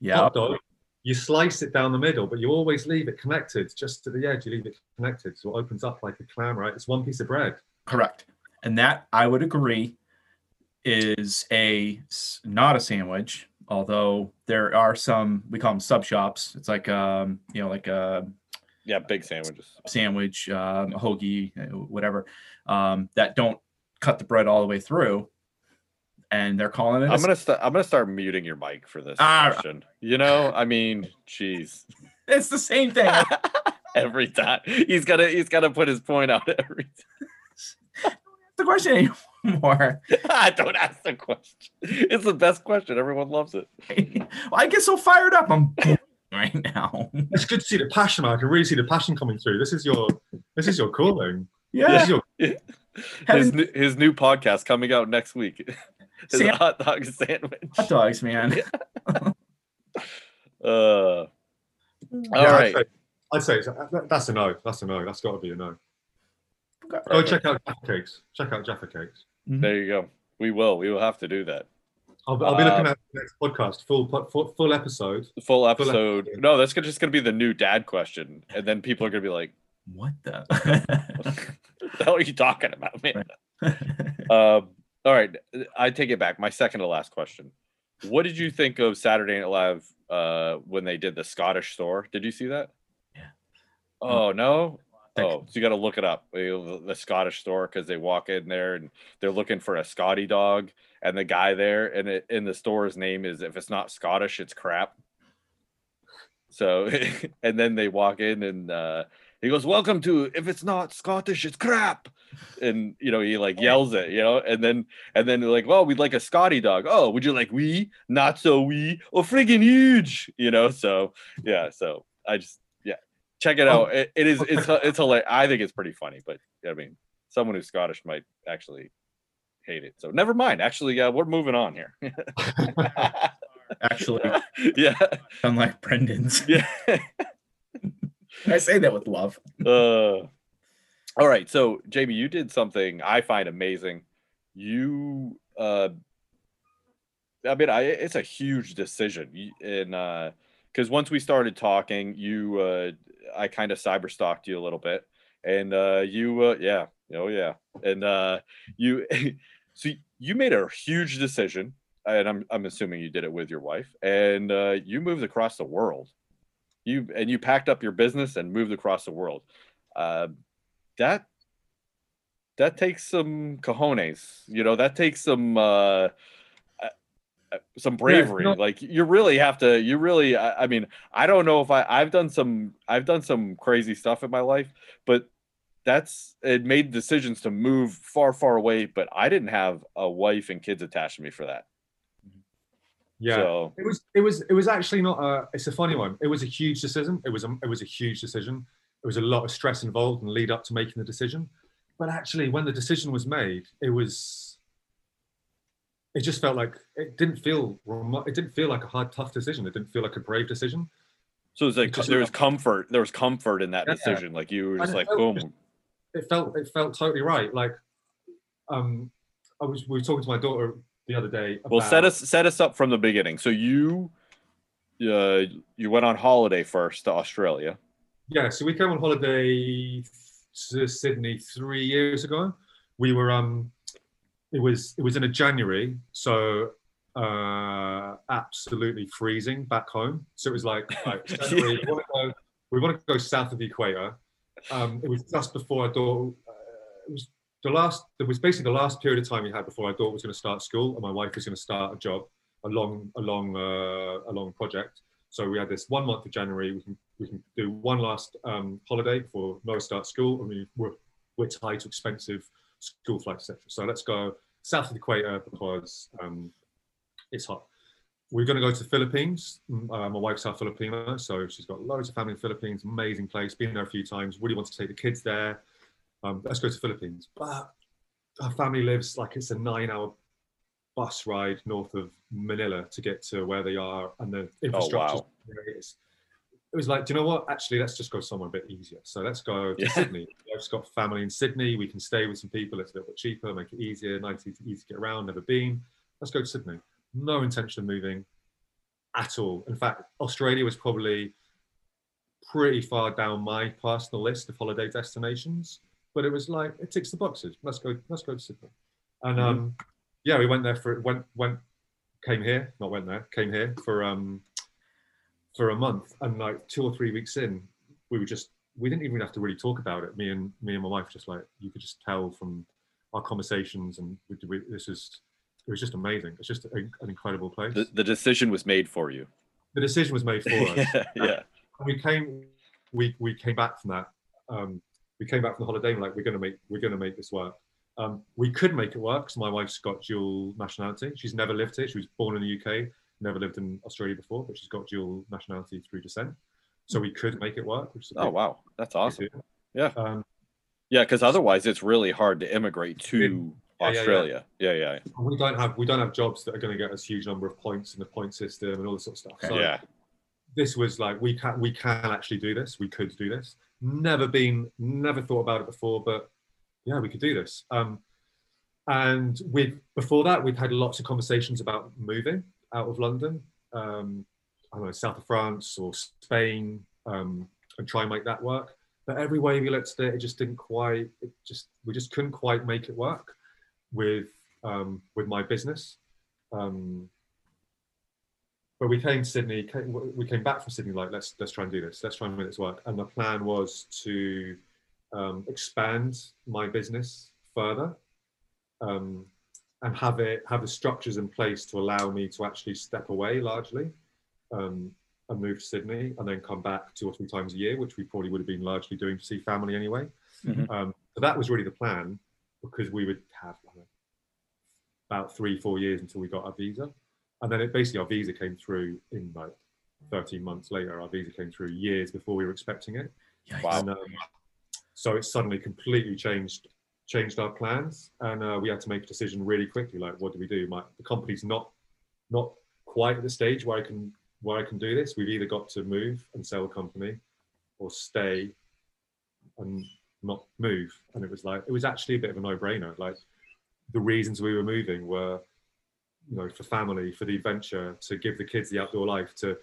Speaker 6: yeah,
Speaker 4: Hot dog, you slice it down the middle, but you always leave it connected just to the edge. You leave it connected, so it opens up like a clam. Right, it's one piece of bread.
Speaker 6: correct. And that I would agree is a not a sandwich, although there are some we call them sub shops. It's like um, you know, like a
Speaker 3: yeah big sandwiches
Speaker 6: sandwich, um, a hoagie, uh, whatever, um, that don't cut the bread all the way through, and they're calling it.
Speaker 3: i'm gonna start i'm gonna start muting your mic for this
Speaker 6: Ah.
Speaker 3: question you know i mean jeez
Speaker 6: It's the same thing.
Speaker 3: every time he's gotta he's gotta put his point out every time
Speaker 6: the question anymore. more.
Speaker 3: Don't ask the question. It's the best question. Everyone loves it.
Speaker 6: well, I get so fired up. I'm right now.
Speaker 4: It's good to see the passion. I can really see the passion coming through. This is your this is your calling. This
Speaker 6: Yeah.
Speaker 4: is your
Speaker 3: His new, his new podcast coming out next week. His
Speaker 6: Sam-
Speaker 3: hot dog sandwich.
Speaker 6: hot dogs, man.
Speaker 3: Uh, all
Speaker 4: Yeah, I'd say- I'd say that's a no. That's a no. That's got to be a no. Go
Speaker 3: Perfect.
Speaker 4: check out Jaffa Cakes. Check out Jaffa Cakes.
Speaker 3: There you go. We will. We will have to do that.
Speaker 4: I'll, I'll be looking
Speaker 3: Uh,
Speaker 4: at the next podcast, full full, full episode.
Speaker 3: Full
Speaker 4: episode.
Speaker 3: episode. No, that's just going to be the new dad question, and then people are going to be like,
Speaker 6: What the?
Speaker 3: "What the hell are you talking about, man?" Um, all right, I take it back. My second to last question. What did you think of Saturday Night Live uh, when they did the Scottish store? Did you see that?
Speaker 6: Yeah.
Speaker 3: Oh no. Oh, so you got to look it up. The Scottish store because they walk in there and they're looking for a Scotty dog, and the guy there and it, in the store's name is if it's not Scottish, it's crap. So, and then they walk in and uh, he goes, "Welcome to if it's not Scottish, it's crap," and you know he like yells it, you know, and then and then they're like, "Well, we'd like a Scotty dog. Oh, would you like wee? Not so wee or friggin' huge, you know?" So yeah, so I just check it out. It, it is it's it's hilarious. I think it's pretty funny, but I mean, someone who's Scottish might actually hate it. So never mind. Actually, yeah, we're moving on here.
Speaker 6: Actually,
Speaker 3: yeah,
Speaker 6: unlike Brendan's.
Speaker 3: yeah.
Speaker 6: I say that with love.
Speaker 3: Uh, all right. So, Jamie, you did something I find amazing. You, uh, I mean, I, it's a huge decision. You- And, uh, because once we started talking, you, uh, I kind of cyber stalked you a little bit. And, uh, you, uh, yeah, oh, yeah. And, uh, you, so you made a huge decision. And I'm, I'm assuming you did it with your wife, and uh, you moved across the world you and you packed up your business and moved across the world uh, that that takes some cojones you know that takes some uh, some bravery
Speaker 4: no-
Speaker 3: like you really have to you really I, I mean i don't know if i i've done some i've done some crazy stuff in my life but that's it made decisions to move far far away but i didn't have a wife and kids attached to me for that
Speaker 4: Yeah.
Speaker 3: so
Speaker 4: It was it was it was actually not a it's a funny one. It was a huge decision. It was a it was a huge decision. It was a lot of stress involved and lead up to making the decision. But actually when the decision was made, it was it just felt like it didn't feel it didn't feel like a hard tough decision. It didn't feel like a brave decision.
Speaker 3: so it's like
Speaker 4: Because
Speaker 3: there was comfort there was comfort in that
Speaker 4: Yeah.
Speaker 3: decision like you were just
Speaker 4: it
Speaker 3: like
Speaker 4: felt
Speaker 3: boom
Speaker 4: just- It felt it felt totally right. Like um I was we were talking to my daughter the other day
Speaker 3: Well, set us set us up from the beginning. So you, uh, you went on holiday first to Australia.
Speaker 4: Yeah, so we came on holiday to Sydney three years ago. We were um, it was it was in a January, so uh, absolutely freezing back home. So it was like, like January, we want to go, we want to go south of the equator. Um, it was just before our daughter. Uh, it was the last. It was basically the last period of time we had before our daughter was going to start school and my wife was going to start a job, a long, a long, uh, a long project. So we had this one month of January. We can we can do one last um, holiday before Noah starts school, and we, we're we're tied to expensive school flights, etc. So let's go south of the equator because um, it's hot. We're going to go to the Philippines. Uh, my wife's half Filipino, so she's got loads of family in the Philippines. Amazing place. Been there a few times. Really want to take the kids there. Um, let's go to the Philippines. But our family lives like it's a nine-hour bus ride north of Manila to get to where they are, and the infrastructure.
Speaker 3: wow.
Speaker 4: It was like, do you know what? Actually, let's just go somewhere a bit easier. So let's go to
Speaker 3: Yeah.
Speaker 4: Sydney. I've just got family in Sydney. We can stay with some people. It's a little bit cheaper, make it easier, nice, easy, easy to get around. Never been. Let's go to Sydney. No intention of moving at all. In fact, Australia was probably pretty far down my personal list of holiday destinations. But it was like it ticks the boxes. Let's go. Let's go to Sydney. And um, yeah, we went there for went went came here, not went there, came here for um for a month. And like two or three weeks in, we were just we didn't even have to really talk about it. Me and me and my wife just like you could just tell from our conversations and we, we, this is it was just amazing. It's just a, an incredible place.
Speaker 3: The, the decision was made for you.
Speaker 4: the decision was made for us.
Speaker 3: yeah, yeah.
Speaker 4: And we came we we came back from that um we came back from the holiday and like we're gonna make we're gonna make this work Um, we could make it work because my wife's got dual nationality. She's never lived here. She was born in the UK, never lived in Australia before, but she's got dual nationality through descent. So we could make it work.
Speaker 3: Oh wow, that's awesome. Yeah.
Speaker 4: Um,
Speaker 3: Yeah, because otherwise it's really hard to immigrate to
Speaker 4: Yeah, yeah, yeah.
Speaker 3: Australia. Yeah, yeah,
Speaker 4: we don't have we don't have jobs that are going to get us a huge number of points in the point system and all this sort of stuff. So
Speaker 3: yeah.
Speaker 4: this was like we can we can actually do this. We could do this. Never been never thought about it before, but yeah, we could do this. Um, and with before that, we'd had lots of conversations about moving out of London. Um, I don't know, south of France or Spain, um, and try and make that work. But every way we looked at it, it just didn't quite. It just we just couldn't quite make it work with um, with my business. Um, but we came to Sydney. Came, we came back from Sydney like let's let's try and do this. Let's try and make this work. And the plan was to um, expand my business further um, and have it have the structures in place to allow me to actually step away largely um, and move to Sydney and then come back two or three times a year, which we probably would have been largely doing to see family anyway.
Speaker 6: Mhm.
Speaker 4: Um, so that was really the plan because we would have know, about three four years until we got our visa, and then it basically our visa came through in like 13 months later. Our visa came through years before we were expecting it.
Speaker 6: Yikes.
Speaker 4: And, um, so it suddenly completely changed changed our plans, and uh, we had to make a decision really quickly. Like, what do we do? My the company's not not quite at the stage where I can where I can do this. We've either got to move and sell the company, or stay and not move. And it was like it was actually a bit of a no brainer. Like the reasons we were moving were, you know, for family, for the adventure, to give the kids the outdoor life, to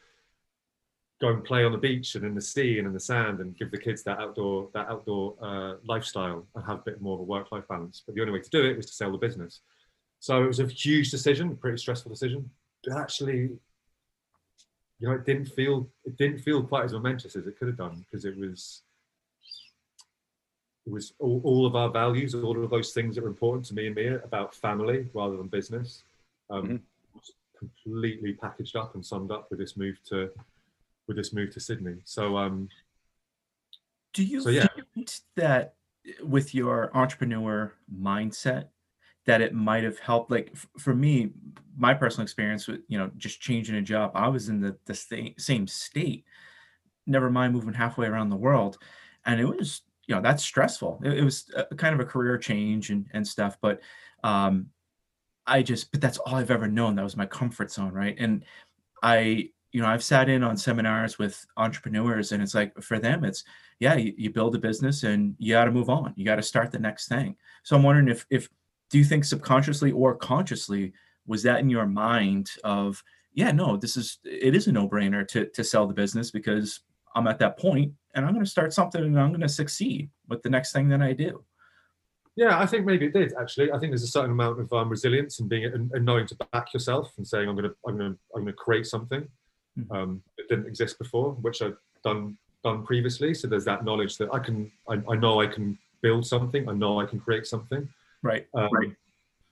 Speaker 4: go and play on the beach and in the sea and in the sand and give the kids that outdoor that outdoor uh, lifestyle and have a bit more of a work life balance. But the only way to do it was to sell the business. So it was a huge decision, a pretty stressful decision. But actually, you know, it didn't feel it didn't feel quite as momentous as it could have done because it was it was all, all of our values, all of those things that were important to me and Mia about family rather than business. Um,
Speaker 3: Mhm.
Speaker 4: was completely packaged up and summed up with this move to with this move to Sydney. So um,
Speaker 6: Do you
Speaker 4: So, yeah.
Speaker 6: think that with your entrepreneur mindset that it might have helped? Like f- for me, my personal experience with you know just changing a job, I was in the the sta- same state. Never mind moving halfway around the world, and it was you know that's stressful. It, it was a, kind of a career change and and stuff, but um, I just but that's all I've ever known. That was my comfort zone, right? And I you know I've sat in on seminars with entrepreneurs, and it's like for them it's yeah, you, you build a business and you got to move on. You got to start the next thing. So I'm wondering if if do you think subconsciously or consciously was that in your mind of yeah, no, this is it is a no-brainer to to sell the business because I'm at that point and I'm going to start something and I'm going to succeed with the next thing that I do.
Speaker 4: Yeah, I think maybe it did actually. I think there's a certain amount of um, resilience and being and, and knowing to back yourself and saying I'm gonna I'm gonna I'm gonna create something. Um, that didn't exist before, which I've done done previously. So there's that knowledge that I can I, I know I can build something. I know I can create something.
Speaker 6: Right.
Speaker 4: Um,
Speaker 6: Right.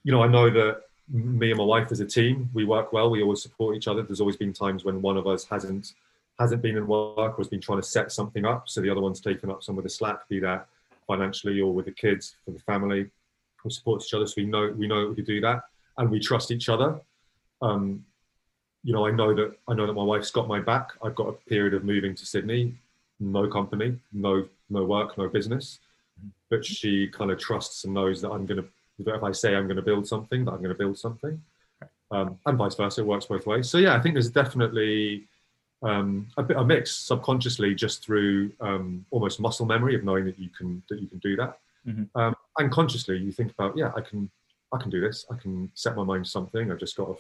Speaker 4: You know, I know that me and my wife as a team, we work well. We always support each other. There's always been times when one of us hasn't hasn't been in work or has been trying to set something up, so the other one's taken up some of the slack, be that financially or with the kids for the family. We support each other, so we know we know we can do that, and we trust each other. Um, you know, I know that I know that my wife's got my back. I've got a period of moving to Sydney, no company, no no work, no business, but she kind of trusts and knows that I'm gonna that if I say I'm gonna build something, that I'm gonna build something, um, and vice versa. It works both ways. So yeah, I think there's definitely um, a bit a mix subconsciously just through um, almost muscle memory of knowing that you can that you can do that,
Speaker 6: Mhm.
Speaker 4: um, and consciously you think about yeah I can I can do this I can set my mind to something I've just got to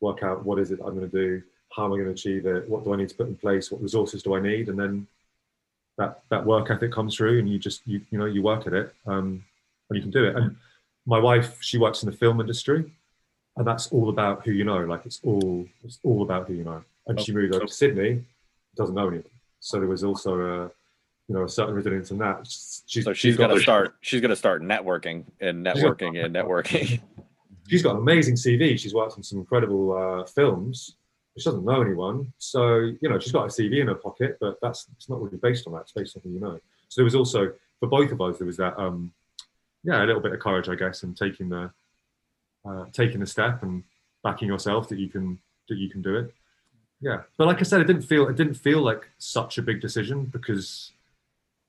Speaker 4: work out what is it I'm going to do? How am I going to achieve it? What do I need to put in place? What resources do I need? And then that that work ethic comes through and you just you you know you work at it um, and you can do it. And my wife she works in the film industry and that's all about who you know. Like it's all it's all about who you know. And she moved over to Sydney doesn't know anyone so there was also a you know a certain resilience in that. She's,
Speaker 3: So she's
Speaker 4: got
Speaker 3: gonna
Speaker 4: a-
Speaker 3: start. She's gonna start networking and networking and networking.
Speaker 4: she's got an amazing CV. She's worked on some incredible uh, films. She doesn't know anyone, so you know she's got a CV in her pocket, but that's it's not really based on that. It's based on who you know. So there was also for both of us there was that um, yeah, a little bit of courage, I guess, and taking the uh, taking the step and backing yourself that you can that you can do it. Yeah, but like I said, it didn't feel it didn't feel like such a big decision because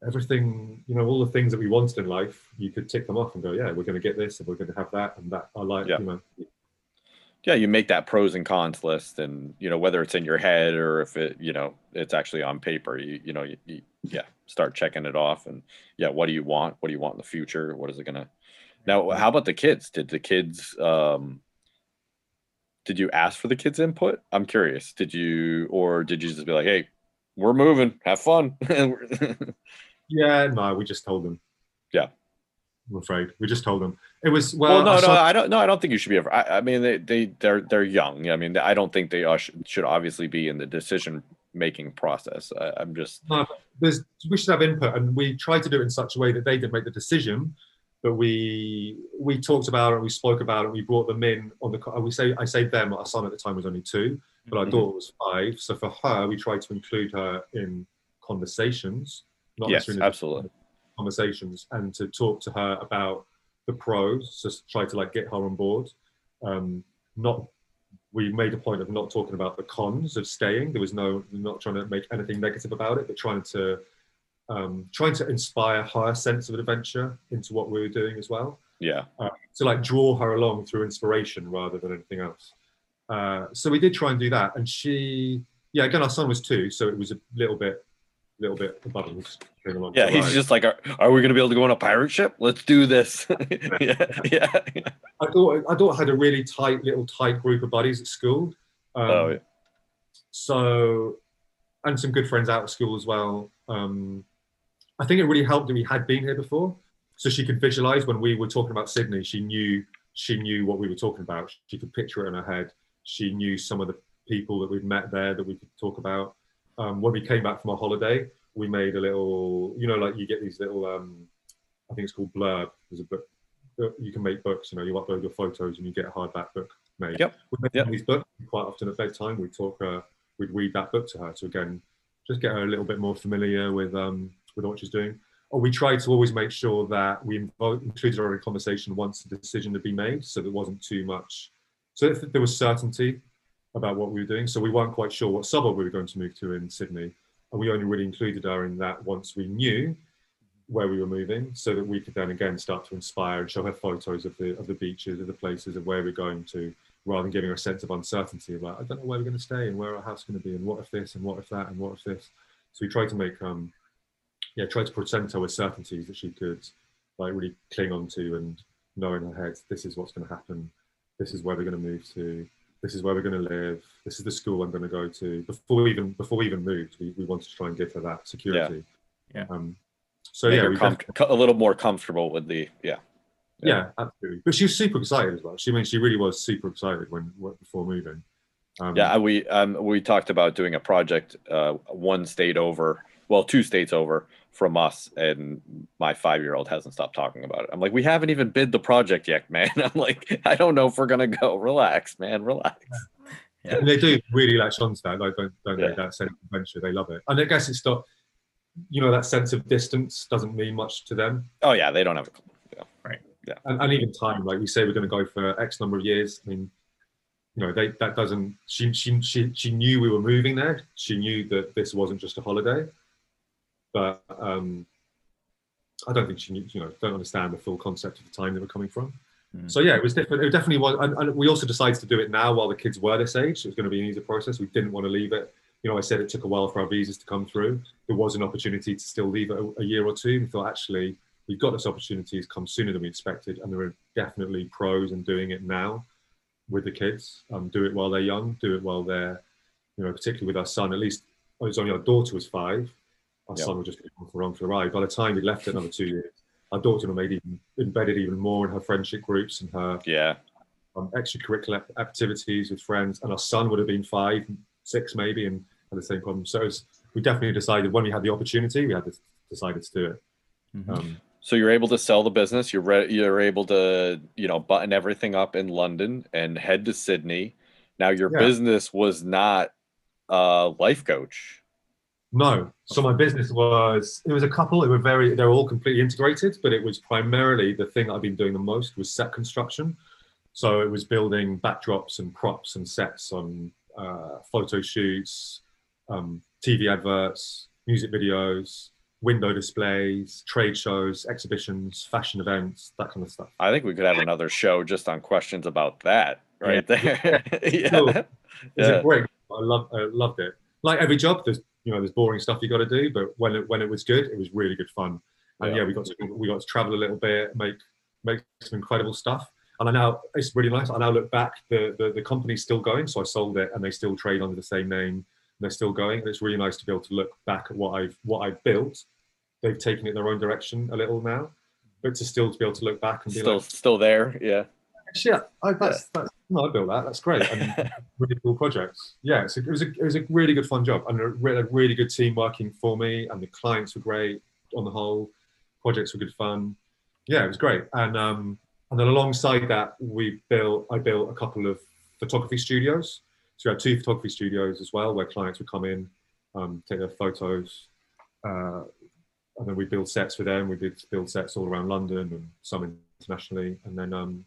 Speaker 4: everything, you know, all the things that we wanted in life, you could tick them off and go, yeah, we're going to get this and we're going to have that and that. I like,
Speaker 3: Yeah.
Speaker 4: you know,
Speaker 3: yeah you make that pros and cons list and you know whether it's in your head or if it you know it's actually on paper you you know you, you yeah start checking it off and yeah what do you want? What do you want in the future? What is it gonna now how about the kids? Did the kids um did you ask for the kids input? I'm curious. Did you or did you just be like hey we're moving. Have fun
Speaker 4: yeah, no, we just told them.
Speaker 3: Yeah.
Speaker 4: I'm afraid we just told them it was well.
Speaker 3: well, no,
Speaker 4: I
Speaker 3: no,
Speaker 4: saw-
Speaker 3: I don't. No, I don't think you should be. Ever, I, I mean, they, they, they're, they're young. I mean, I don't think they are, should, obviously be in the decision making process. I, I'm just,
Speaker 4: there's we should have input and we tried to do it in such a way that they didn't make the decision but we we talked about it we spoke about it we brought them in on the we say i say them our son at the time was only two but our
Speaker 3: Mhm.
Speaker 4: daughter was five so for her we tried to include her in conversations not
Speaker 3: yes,
Speaker 4: necessarily
Speaker 3: absolutely.
Speaker 4: conversations and to talk to her about the pros just try to like get her on board um not we made a point of not talking about the cons of staying there was no not trying to make anything negative about it but trying to um trying to inspire her sense of adventure into what we were doing as well
Speaker 3: Yeah.
Speaker 4: to like draw her along through inspiration rather than anything else uh so we did try and do that and she yeah again our son was two so it was a little bit little bit of bubbles going along
Speaker 3: Yeah. He's just like, are, are we going to be able to go on a pirate ship? Let's do this. yeah. Yeah.
Speaker 4: I thought I thought I had a really tight little tight group of buddies at school. Um,
Speaker 3: Oh, yeah.
Speaker 4: So, and some good friends out of school as well. Um, I think it really helped that we had been here before, so she could visualize when we were talking about Sydney. She knew she knew what we were talking about. She could picture it in her head. She knew some of the people that we'd met there that we could talk about. Um, when we came back from our holiday, we made a little, you know, like you get these little, um, I think it's called blurb. There's a book uh, you can make books. You know, you upload your photos and you get a hardback book made.
Speaker 3: Yep.
Speaker 4: We make
Speaker 3: Yep.
Speaker 4: these books quite often at bedtime. We talk. Uh, we'd read that book to her to again just get her a little bit more familiar with um, with what she's doing. Or we tried to always make sure that we invo- included her in a conversation once the decision had been made, so there wasn't too much. So if there was certainty about what we were doing. So we weren't quite sure what suburb we were going to move to in Sydney, and we only really included her in that once we knew where we were moving, so that we could then again start to inspire and show her photos of the of the beaches, of the places, of where we're going to, rather than giving her a sense of uncertainty about I don't know where we're going to stay and where our house is going to be and what if this and what if that and what if this. So we tried to make um yeah try to present her with certainties that she could like really cling on to and know in her head this is what's going to happen, this is where we're going to move to, this is where we're going to live, this is the school I'm going to go to. Before we even before we even moved, we, we wanted to try and give her that security.
Speaker 6: Yeah.
Speaker 4: Um, so
Speaker 3: Make
Speaker 4: yeah,
Speaker 3: her
Speaker 4: we
Speaker 3: com-
Speaker 4: def-
Speaker 3: a little more comfortable with the, yeah.
Speaker 4: yeah, absolutely. But she was super excited as well. She I mean she really was super excited when before moving. Um,
Speaker 3: Yeah, we um we talked about doing a project uh one state over, well, two states over from us, and my five year old hasn't stopped talking about it. I'm like, we haven't even bid the project yet, man. I'm like, I don't know if we're gonna go. Relax, man, relax.
Speaker 4: and they do really latch on to that. Like, don't, don't
Speaker 3: Yeah.
Speaker 4: they? That sense of adventure, they love it. And I guess it's not, you know, that sense of distance doesn't mean much to them.
Speaker 3: Oh yeah, they don't have a clue.
Speaker 4: And, and even time, like we say, we're going to go for X number of years. I mean, you know, they that doesn't. She she she she knew we were moving there. She knew that this wasn't just a holiday. But um, I don't think she knew. You know, don't understand the full concept of the time they were coming from.
Speaker 6: Mm.
Speaker 4: So yeah, it was different. It definitely was, and, and we also decided to do it now while the kids were this age. It was going to be an easier process. We didn't want to leave it. You know, I said it took a while for our visas to come through. There was an opportunity to still leave it a, a year or two. We thought actually we've got this opportunity. It's come sooner than we expected, and there are definitely pros in doing it now with the kids. Um, do it while they're young. Do it while they're, you know, particularly with our son. At least it was only our daughter was five. Our
Speaker 3: Yeah.
Speaker 4: son was just going for on for the ride. By the time we left it another two years, our daughter had made even embedded even more in her friendship groups and her
Speaker 3: Yeah,
Speaker 4: um, extracurricular activities with friends, and our son would have been five, six maybe, and had the same problem. So it was, we definitely decided when we had the opportunity, we had to decided to do it.
Speaker 6: Mhm.
Speaker 4: Um,
Speaker 3: so you're able to sell the business. You're re- you're able to you know button everything up in London and head to Sydney. Now your
Speaker 4: Yeah.
Speaker 3: business was not a life coach.
Speaker 4: No. So my business was it was a couple. It were very they're all completely integrated, but it was primarily the thing I've been doing the most was set construction. So it was building backdrops and props and sets on uh, photo shoots, um, TV adverts, music videos, window displays, trade shows, exhibitions, fashion events, that kind of stuff.
Speaker 3: I think we could have another show just on questions about that right there. yeah.
Speaker 4: Cool.
Speaker 3: Yeah.
Speaker 4: great. I love I loved it. Like every job, there's you know there's boring stuff you got to do, but when it when it was good, it was really good fun. And
Speaker 3: Yeah.
Speaker 4: yeah, we got to we got to travel a little bit, make make some incredible stuff. And I now it's really nice. I now look back, the, the the company's still going, so I sold it, and they still trade under the same name. They're still going, and it's really nice to be able to look back at what I've what I've built. They've taken it their own direction a little now, but to still to be able to look back and be
Speaker 3: Still,
Speaker 4: like,
Speaker 3: still there. Yeah.
Speaker 4: yeah, I, that's, that's no, I built that. That's great. And really cool projects. Yeah, so it was a it was a really good fun job and a, re- a really good team working for me, and the clients were great on the whole. Projects were good fun. Yeah, it was great. And um, and then alongside that, we built I built a couple of photography studios. So we had two photography studios as well, where clients would come in, um, take their photos, uh, and then we build sets for them. We did build sets all around London and some internationally, and then um,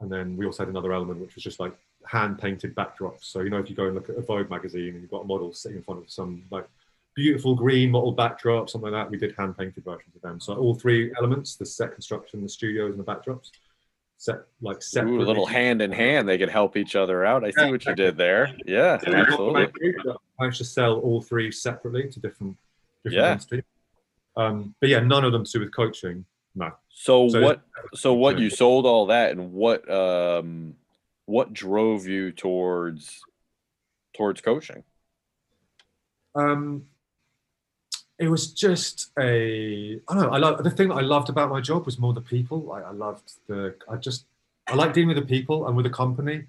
Speaker 4: and then we also had another element which was just like hand painted backdrops. So you know, if you go and look at a Vogue magazine and you've got a model sitting in front of some like beautiful green model backdrop, something like that, we did hand painted versions of them. So all three elements: the set construction, the studios, and the backdrops. Set like set
Speaker 3: Ooh, a little hand in hand. They could help each other out. I see what you did there. Yeah, absolutely.
Speaker 4: I managed to sell all three separately to different different
Speaker 3: Yeah.
Speaker 4: entities. Um, but yeah, none of them to do with coaching. No.
Speaker 3: So,
Speaker 4: So-
Speaker 3: what? So what? You sold all that, and what? Um, what drove you towards towards coaching?
Speaker 4: Um, it was just a I don't know. I love the thing that I loved about my job was more the people. Like I loved the I just I like dealing with the people and with the company.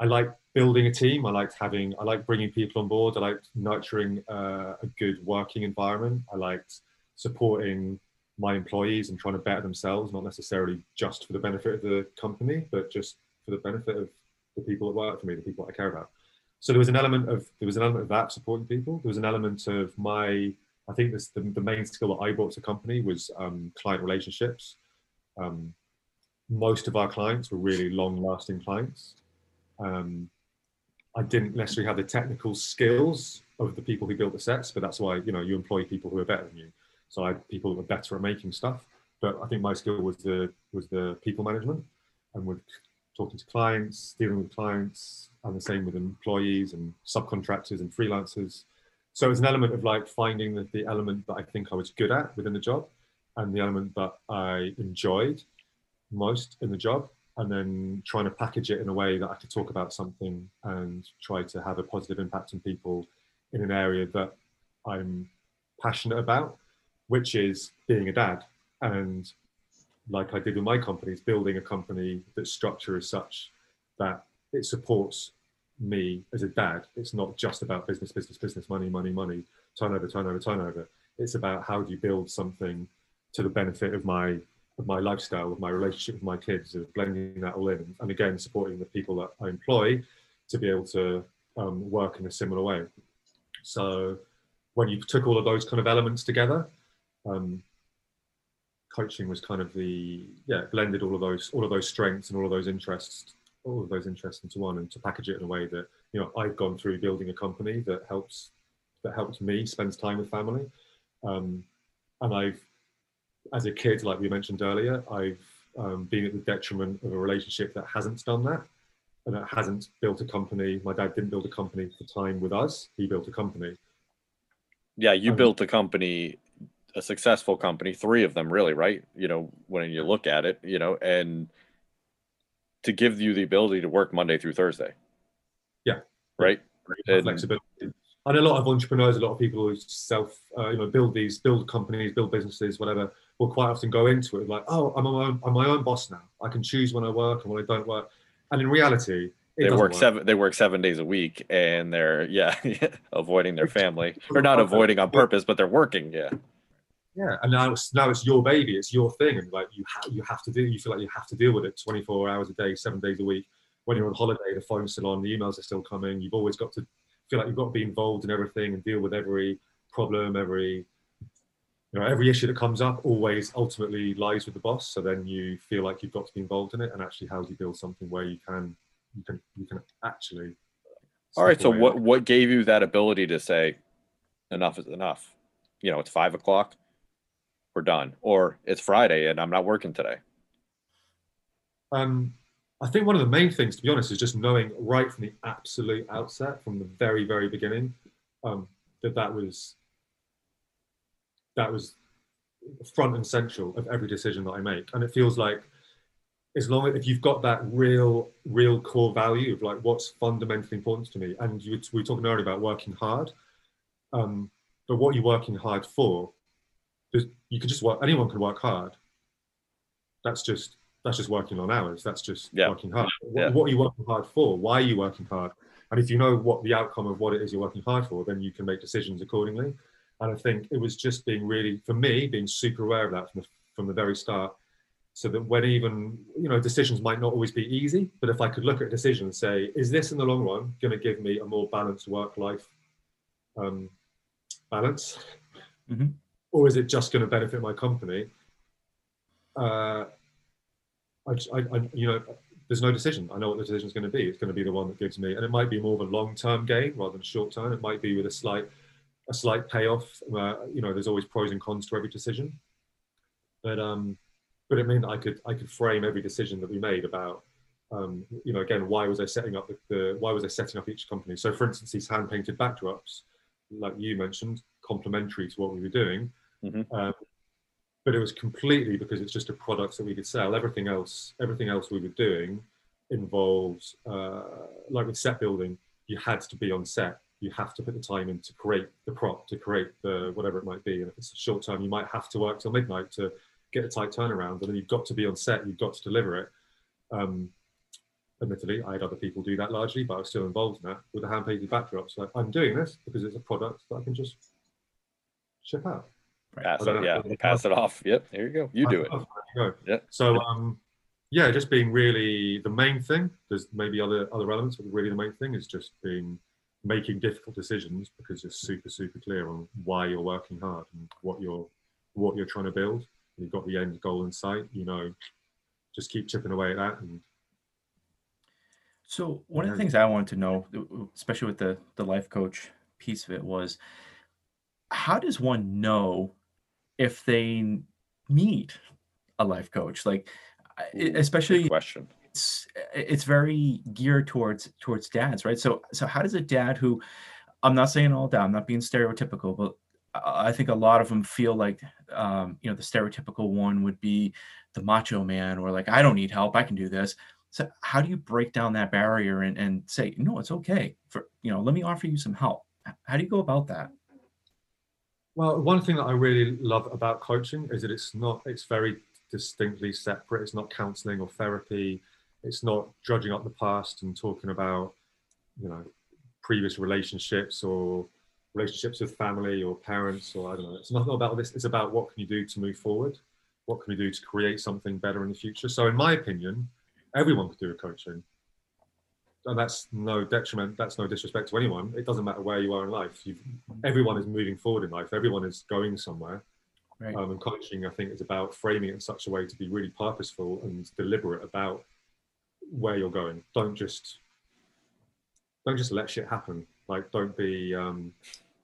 Speaker 4: I like building a team. I liked having I like bringing people on board. I liked nurturing uh, a good working environment. I liked supporting my employees and trying to better themselves, not necessarily just for the benefit of the company, but just for the benefit of the people that work for me, the people that I care about so there was an element of there was an element of that supporting people. There was an element of my I think this the, the main skill that I brought to the company was um, client relationships. Um, most of our clients were really long lasting clients. Um, I didn't necessarily have the technical skills of the people who built the sets, but that's why you know you employ people who are better than you. So I had people that were better at making stuff, but I think my skill was the was the people management and with talking to clients, dealing with clients, and the same with employees and subcontractors and freelancers. So it's an element of like finding the, the element that I think I was good at within the job and the element that I enjoyed most in the job, and then trying to package it in a way that I could talk about something and try to have a positive impact on people in an area that I'm passionate about, which is being a dad. And like I did with my companies, building a company that structure is such that it supports me as a dad. It's not just about business, business, business, money, money, money, turnover, turnover, turnover. It's about how do you build something to the benefit of my of my lifestyle, of my relationship with my kids, of blending that all in, and again supporting the people that I employ to be able to um, work in a similar way. So when you took all of those kind of elements together, um, coaching was kind of the yeah blended all of those all of those strengths and all of those interests all of those interests into one and to package it in a way that you know I've gone through building a company that helps that helps me spends time with family. Um, and I've as a kid like we mentioned earlier I've um, been at the detriment of a relationship that hasn't done that and that hasn't built a company. My dad didn't build a company for time with us. He built a company.
Speaker 3: Yeah, you
Speaker 4: Um,
Speaker 3: built a company, a successful company, three of them, really, right? You know, when you look at it, you know, and to give you the ability to work Monday through Thursday.
Speaker 4: Yeah.
Speaker 3: Right. And-
Speaker 4: flexibility. And a lot of entrepreneurs, a lot of people who self, uh, you know, build these, build companies, build businesses, whatever, will quite often go into it like, oh, I'm my own, I'm my own boss now. I can choose when I work and when I don't work. And in reality, it
Speaker 3: They
Speaker 4: doesn't
Speaker 3: work seven. They work seven days a week, and they're yeah, avoiding their family, or not avoiding on purpose, but they're working. Yeah,
Speaker 4: Yeah, and now it's now it's your baby, it's your thing, and like you have you have to do. You feel like you have to deal with it 24 hours a day, seven days a week. When you're on holiday, the phone's still on, the emails are still coming. You've always got to feel like you've got to be involved in everything and deal with every problem, every you know, every issue that comes up always ultimately lies with the boss. So then you feel like you've got to be involved in it. And actually, how do you build something where you can you can you can actually
Speaker 3: All right. So what what gave you that ability to say enough is enough? You know, it's five o'clock, we're done, or it's Friday and I'm not working today.
Speaker 4: Um, I think one of the main things, to be honest, is just knowing right from the absolute outset, from the very, very beginning, um, that that was that was front and central of every decision that I make. And it feels like as long as if you've got that real, real core value of like what's fundamentally important to me, and you we were talking earlier about working hard, um, but what you're working hard for, you can just work. Anyone can work hard. That's just that's just working long hours. That's just
Speaker 3: Yeah.
Speaker 4: working hard. What,
Speaker 3: Yeah.
Speaker 4: what are you working hard for? Why are you working hard? And if you know what the outcome of what it is you're working hard for, then you can make decisions accordingly. And I think it was just being really, for me, being super aware of that from the, from the very start. So that when even, you know, decisions might not always be easy, but if I could look at a decision and say, is this in the long run going to give me a more balanced work life um, balance?
Speaker 6: Mhm.
Speaker 4: Or is it just going to benefit my company? Uh, I, I, I, you know, there's no decision. I know what the decision is going to be. It's going to be the one that gives me, and it might be more of a long-term gain rather than a short-term. It might be with a slight, a slight payoff. Uh, you know, there's always pros and cons to every decision, but um, but it meant I could I could frame every decision that we made about, um, you know, again, why was I setting up the, the why was I setting up each company? So, for instance, these hand-painted backdrops, like you mentioned, complementary to what we were doing.
Speaker 3: Mhm.
Speaker 4: Um, but it was completely because it's just a product that we could sell. Everything else, everything else we were doing involves, uh, like with set building, you had to be on set. You have to put the time in to create the prop, to create the whatever it might be. And if it's a short term, you might have to work till midnight to get a tight turnaround. And then you've got to be on set. You've got to deliver it. Um, admittedly, I had other people do that largely, but I was still involved in that with the hand painted backdrops. Like I'm doing this because it's a product that I can just ship out.
Speaker 3: Pass it,
Speaker 4: know.
Speaker 3: yeah, pass it off. Yep, there you go. You do it.
Speaker 4: There you go.
Speaker 3: Yeah.
Speaker 4: So um, yeah, just being really the main thing. There's maybe other other elements, but really the main thing is just being making difficult decisions because you're super super clear on why you're working hard and what you're what you're trying to build. You've got the end goal in sight. You know, just keep chipping away at that. And
Speaker 6: So one of the things I wanted to know, especially with the the life coach piece of it, was how does one know if they need a life coach? Like,
Speaker 3: Ooh,
Speaker 6: especially
Speaker 3: question.
Speaker 6: it's it's very geared towards towards dads, right? So so how does a dad who I'm not saying all dad, I'm not being stereotypical, but I I think a lot of them feel like um, you know the stereotypical one would be the macho man or like I don't need help, I can do this. So how do you break down that barrier and, and say no, it's okay for you know let me offer you some help? How do you go about that?
Speaker 4: Well, one thing that I really love about coaching is that it's not, it's very distinctly separate. It's not counseling or therapy. It's not judging up the past and talking about, you know, previous relationships or relationships with family or parents or I don't know. It's not about this. It's about what can you do to move forward? What can we do to create something better in the future? So, in my opinion, everyone could do a coaching. And that's no detriment. That's no disrespect to anyone. It doesn't matter where you are in life. You've, everyone is moving forward in life. Everyone is going somewhere.
Speaker 6: Right.
Speaker 4: Um, and coaching, I think, is about framing it in such a way to be really purposeful and deliberate about where you're going. Don't just don't just let shit happen. Like, don't be um,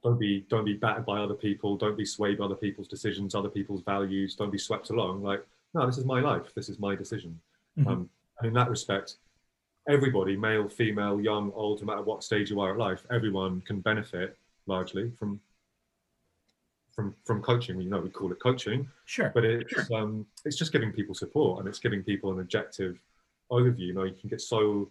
Speaker 4: don't be don't be battered by other people. Don't be swayed by other people's decisions, other people's values. Don't be swept along. Like, no, this is my life. This is my decision.
Speaker 6: Mhm.
Speaker 4: Um, and in that respect, everybody, male, female, young, old, no matter what stage you are at life, everyone can benefit largely from from from coaching. You know, we call it coaching,
Speaker 6: Sure.
Speaker 4: but it's um, it's just giving people support and it's giving people an objective overview. You know, you can get so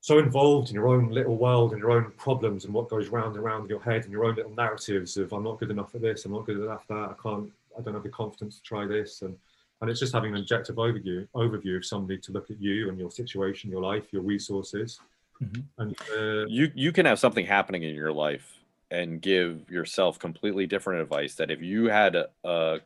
Speaker 4: so involved in your own little world and your own problems and what goes round and round in your head and your own little narratives of I'm not good enough at this, I'm not good enough at that, I can't, I don't have the confidence to try this, and and it's just having an objective overview overview of somebody to look at you and your situation, your life, your resources,
Speaker 6: Mhm.
Speaker 4: and uh,
Speaker 3: You you can have something happening in your life and give yourself completely different advice that if you had a, a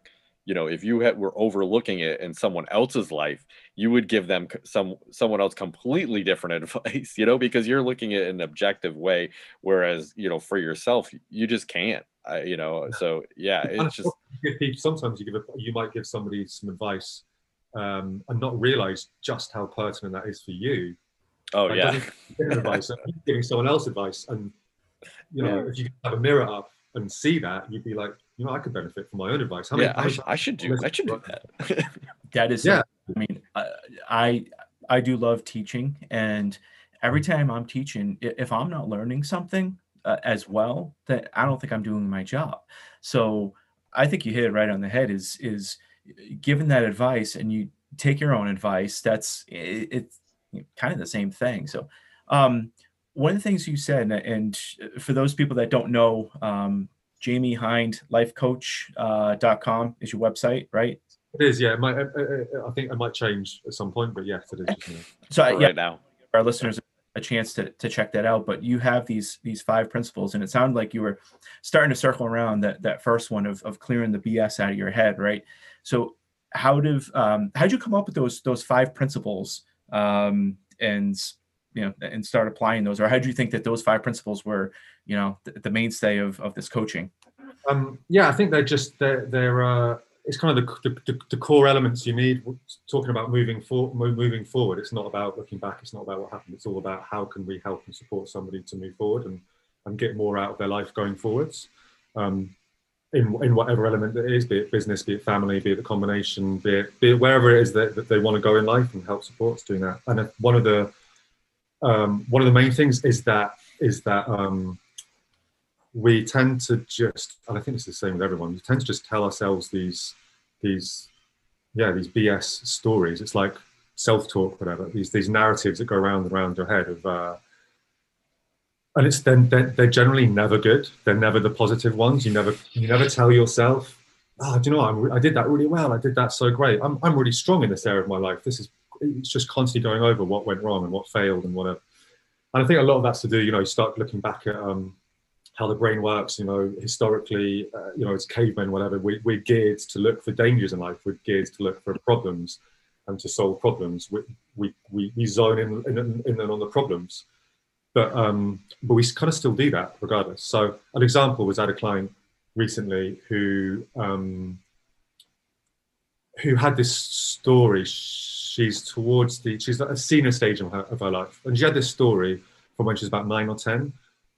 Speaker 3: you know if you had, were overlooking it in someone else's life you would give them some someone else completely different advice you know because you're looking at it in an objective way. Whereas you know for yourself you just can't I, you know, so yeah, it's just
Speaker 4: sometimes you give a, you might give somebody some advice um, and not realize just how pertinent that is for you.
Speaker 3: oh
Speaker 4: Like,
Speaker 3: yeah,
Speaker 4: giving advice, giving someone else advice, and you know, if you have a mirror up and see that, you'd be like, you know, I could benefit from my own advice. How
Speaker 3: yeah.
Speaker 4: how
Speaker 3: I, sh- I should do. I should do that.
Speaker 6: That is,
Speaker 4: Yeah.
Speaker 6: I mean, I, I I do love teaching, and every time I'm teaching, if I'm not learning something uh, as well, that I don't think I'm doing my job. So I think you hit it right on the head. Is is given that advice, and you take your own advice. That's it, it's kind of the same thing. So. Um, one of the things you said, and- and for those people that don't know, um, Jamie Hind, lifecoach.com uh, dot com is your website, right?
Speaker 4: It is, yeah. It might, uh, uh, I think it might change at some point, but yes, it is. Just, you know.
Speaker 6: So
Speaker 3: For
Speaker 6: uh, yeah,
Speaker 3: right now,
Speaker 6: our listeners a chance to, to check that out. But you have these these five principles, and it sounded like you were starting to circle around that that first one of, of clearing the BS out of your head, right? So how did um, how did you come up with those those five principles um, and you know and start applying those, or how do you think that those five principles were you know the, the mainstay of of this coaching?
Speaker 4: Um, yeah, I think they're just they're they're uh, it's kind of the, the, the core elements you need. Talking about moving for, mo- moving forward, it's not about looking back. It's not about what happened. It's all about how can we help and support somebody to move forward and and get more out of their life going forwards. Um, in, in whatever element it is, be it business, be it family, be it the combination, be it, be it wherever it is that, that they want to go in life and help supports doing that. And one of the um, one of the main things is that is that um, we tend to just, and I think it's the same with everyone. We tend to just tell ourselves these, these, yeah, these BS stories. It's like self-talk, whatever. These these narratives that go around and around your head of, uh, and it's then they're, they're generally never good. They're never the positive ones. You never you never tell yourself, oh, do you know, what? I did that really well. I did that so great. I'm I'm really strong in this area of my life. This is it's just constantly going over what went wrong and what failed and whatever. And I think a lot of that's to do, you know, you start looking back at um, how the brain works. You know, historically, uh, you know, as cavemen, whatever, we, we're geared to look for dangers in life. We're geared to look for problems and to solve problems. We we, we, zone in, in, in on the problems, but um, but we kind of still do that regardless. So an example was I had a client recently who um, who had this story. She's towards the she's at a senior stage of her, of her life, and she had this story from when she was about nine or ten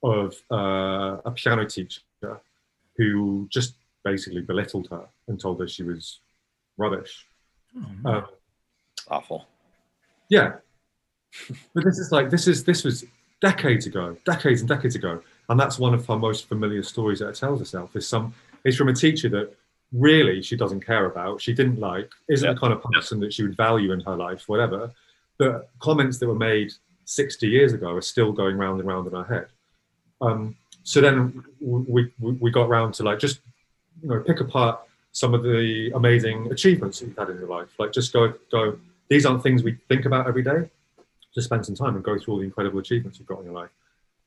Speaker 4: of uh, a piano teacher who just basically belittled her and told her she was rubbish. Um,
Speaker 3: awful.
Speaker 4: yeah, but this is like this is this was decades ago, decades and decades ago, and that's one of her most familiar stories that it tells herself. Is some is from a teacher that really she doesn't care about, she didn't like, isn't
Speaker 3: Yeah.
Speaker 4: the kind of person that she would value in her life, whatever. But comments that were made 60 years ago are still going round and round in her head. Um, so then we, we we got round to like just you know pick apart some of the amazing achievements that you've had in your life. Like just go go. These aren't things we think about every day. Just spend some time and go through all the incredible achievements you've got in your life.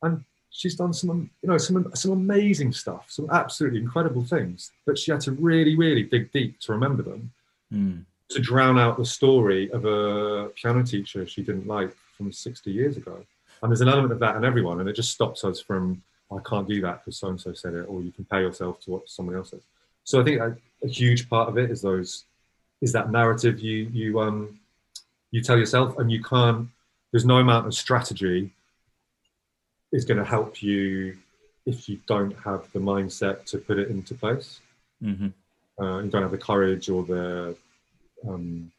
Speaker 4: And she's done some you know some some amazing stuff, some absolutely incredible things. But she had to really really dig deep to remember them
Speaker 6: Mm.
Speaker 4: to drown out the story of a piano teacher she didn't like from 60 years ago. And there's an element of that in everyone, and it just stops us from, I can't do that because so and so said it, or you compare yourself to what someone else says. So I think a, a huge part of it is those, is that narrative you you um you tell yourself, and you can't. There's no amount of strategy is going to help you if you don't have the mindset to put it into place
Speaker 6: hmm
Speaker 4: uh, you don't have the courage or the um,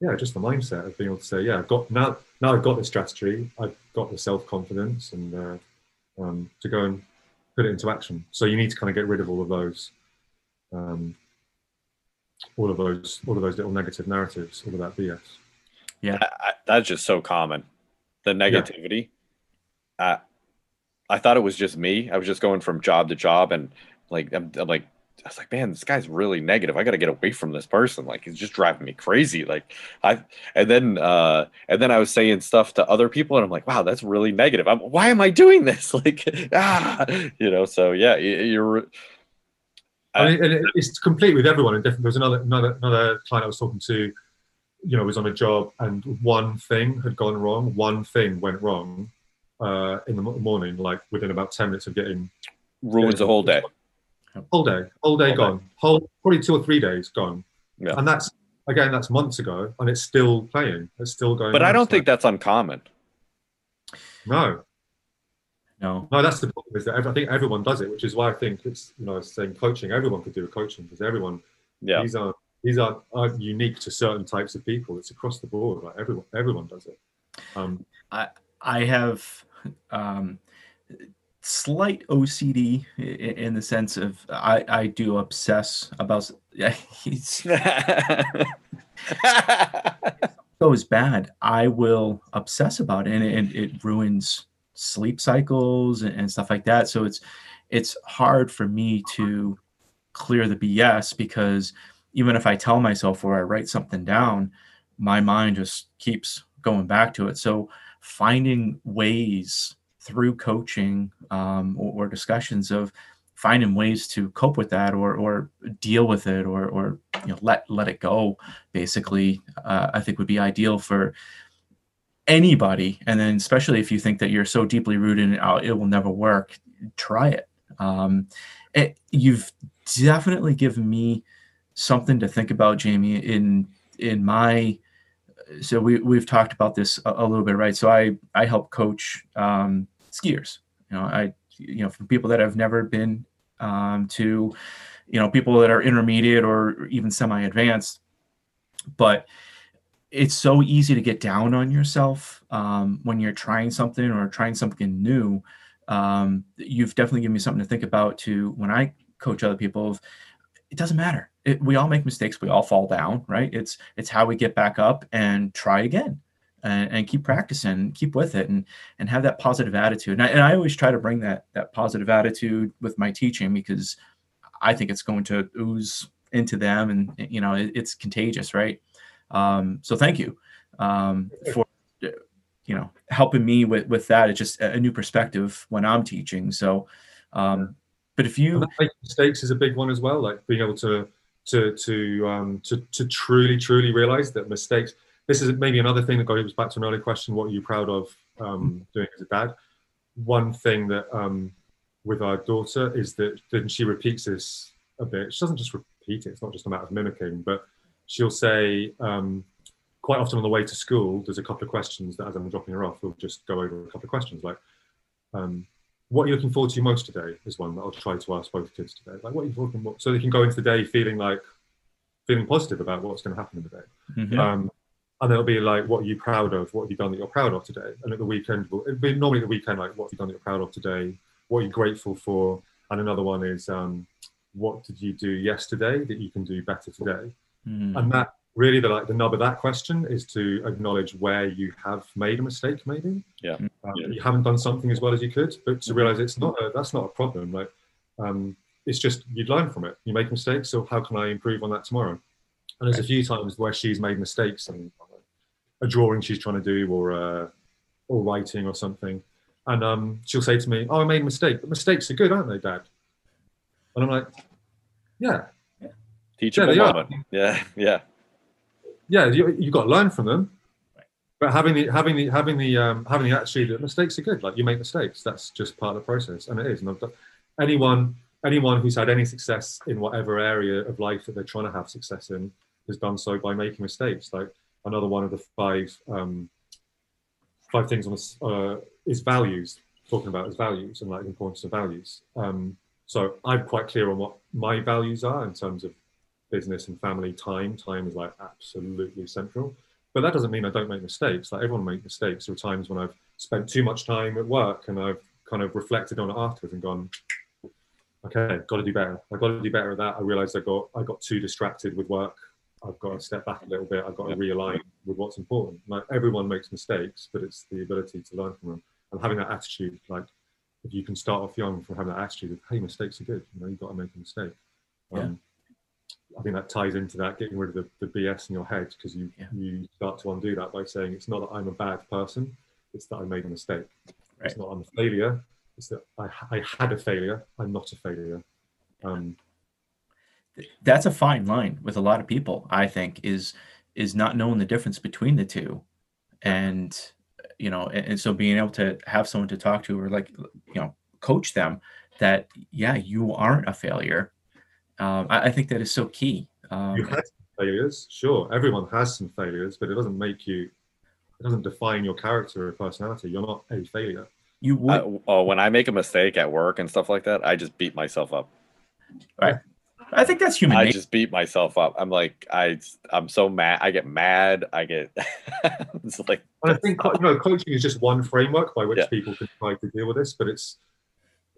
Speaker 4: yeah just the mindset of being able to say yeah i've got now now i've got the strategy i've got the self-confidence and uh, um, to go and put it into action so you need to kind of get rid of all of those um, all of those all of those little negative narratives all of that bs
Speaker 3: I, I, that's just so common. The negativity. Uh, I thought it was just me. I was just going from job to job, and like I'm, I'm like, I was like, man, this guy's really negative. I got to get away from this person. Like he's just driving me crazy. Like I, and then, uh, and then I was saying stuff to other people, and I'm like, wow, that's really negative. I'm, why am I doing this? Like, ah, you know. So yeah, you're.
Speaker 4: and, it, and it's complete with everyone and different. There was another another another client I was talking to, you know, was on a job and one thing had gone wrong. One thing went wrong uh, in the morning, like within about ten minutes of getting
Speaker 3: ruins the whole day.
Speaker 4: Whole day, whole day
Speaker 3: Whole day.
Speaker 4: gone, whole probably two or three days gone.
Speaker 3: Yeah.
Speaker 4: And that's again, that's months ago, and it's still playing. It's still going.
Speaker 3: But I don't think that's uncommon.
Speaker 4: no,
Speaker 6: No.
Speaker 4: no, that's the problem. Is that I think everyone does it, which is why I think it's you know saying coaching. Everyone could do a coaching because everyone
Speaker 3: Yeah.
Speaker 4: these are these are aren't unique to certain types of people. It's across the board. Like everyone, everyone does it. Um,
Speaker 6: I I have um, slight OCD in the sense of I, I do obsess about yeah, he's goes bad. I will obsess about it and, it- it ruins sleep cycles and, and stuff like that. So it's it's hard for me to clear the BS because even if I tell myself or I write something down, my mind just keeps going back to it. So finding ways through coaching um, or, or discussions of finding ways to cope with that or or deal with it or or you know let let it go basically uh, i think would be ideal for anybody. And then especially if you think that you're so deeply rooted in it, it will never work try it. Um it, you've definitely given me something to think about jamie in in my so we we've talked about this a, a little bit right? So i i help coach um skiers. You know i you know from people that have never been um, to you know people that are intermediate or even semi-advanced. But it's so easy to get down on yourself um, when you're trying something or trying something new. Um, you've definitely given me something to think about to when i coach other people of it doesn't matter. It, we all make mistakes. We all fall down right? It's it's how we get back up and try again and, and keep practicing keep with it and and have that positive attitude and I, and I always try to bring that that positive attitude with my teaching because i think it's going to ooze into them and you know it, it's contagious right um, so thank you um, for you know helping me with with that it's just a, new perspective when i'm teaching so um, but if you
Speaker 4: and that making mistakes is a big one as well. Like being able to to to um, to to truly truly realize that mistakes. This is maybe another thing that goes back to an earlier question: What are you proud of um, doing as a dad? One thing that um, with our daughter is that then she repeats this a bit. She doesn't just repeat it; it's not just a matter of mimicking, but she'll say um, quite often on the way to school. There's a couple of questions that, as I'm dropping her off, we'll just go over a couple of questions like. Um, what are you looking forward to most today is one that I'll try to ask both kids today. Like, what are you looking for? So they can go into the day feeling like, feeling positive about what's going to happen in the day.
Speaker 6: Mhm.
Speaker 4: And it'll be like, what are you proud of? What have you done that you're proud of today? And at the weekend, it'll be normally the weekend, like, what have you done that you're proud of today? What are you grateful for? And another one is, um, what did you do yesterday that you can do better today?
Speaker 6: Mm,
Speaker 4: And that really, the like the nub of that question is to acknowledge where you have made a mistake, maybe.
Speaker 3: Yeah.
Speaker 4: Um,
Speaker 3: Yeah.
Speaker 4: You haven't done something as well as you could, but to realize it's not a, that's not a problem. Like, um, it's just you'd learn from it. You make mistakes, so how can I improve on that tomorrow? And there's a few times where she's made mistakes and a drawing she's trying to do, or uh, or writing or something, and um, she'll say to me, "Oh, I made a mistake, but mistakes are good, aren't they, Dad?" And I'm like, "Yeah,
Speaker 3: Teachable
Speaker 4: they are.
Speaker 3: moment. Yeah, yeah.
Speaker 4: yeah, you you got to learn from them. But having the having the having the um, having the attitude that mistakes are good. Like you make mistakes, that's just part of the process, and it is. And I've done, anyone anyone who's had any success in whatever area of life that they're trying to have success in has done so by making mistakes. Like another one of the five um, five things on this uh, is values. Talking about is values and like the importance of values. Um, so I'm quite clear on what my values are in terms of business and family time. Time is like absolutely central. But that doesn't mean I don't make mistakes. Like everyone makes mistakes. There are times when I've spent too much time at work and I've kind of reflected on it afterwards and gone, okay, got to do better. I've got to do better at that. I realized I got I got too distracted with work. I've got to step back a little bit. I've got to realign with what's important. Like everyone makes mistakes, but it's the ability to learn from them and having that attitude. Like if you can start off young from having that attitude of, hey, mistakes are good. You know, you've got to make a mistake. Um, I think that ties into that getting rid of the, the BS in your head because you
Speaker 6: Yeah.
Speaker 4: you start to undo that by saying it's not that I'm a bad person, it's that I made a mistake. It's not I'm a failure. It's that I, I had a failure. I'm not a failure. Um,
Speaker 6: that's a fine line with a lot of people i think is is not knowing the difference between the two and you know and, and so being able to have someone to talk to or like you know coach them that yeah you aren't a failure um, I, I think that is so key um,
Speaker 4: you had some failures, sure. Everyone has some failures, but it doesn't make you. It doesn't define your character or personality. You're not a failure.
Speaker 6: you would
Speaker 3: I, oh, when I make a mistake at work and stuff like that, I just beat myself up.
Speaker 6: I think that's human
Speaker 3: I
Speaker 6: nature.
Speaker 3: just beat myself up. I'm like, I, I'm so mad. I get mad. I get. it's like
Speaker 4: And I think you know, coaching is just one framework by which
Speaker 3: Yeah.
Speaker 4: people can try to deal with this. But it's,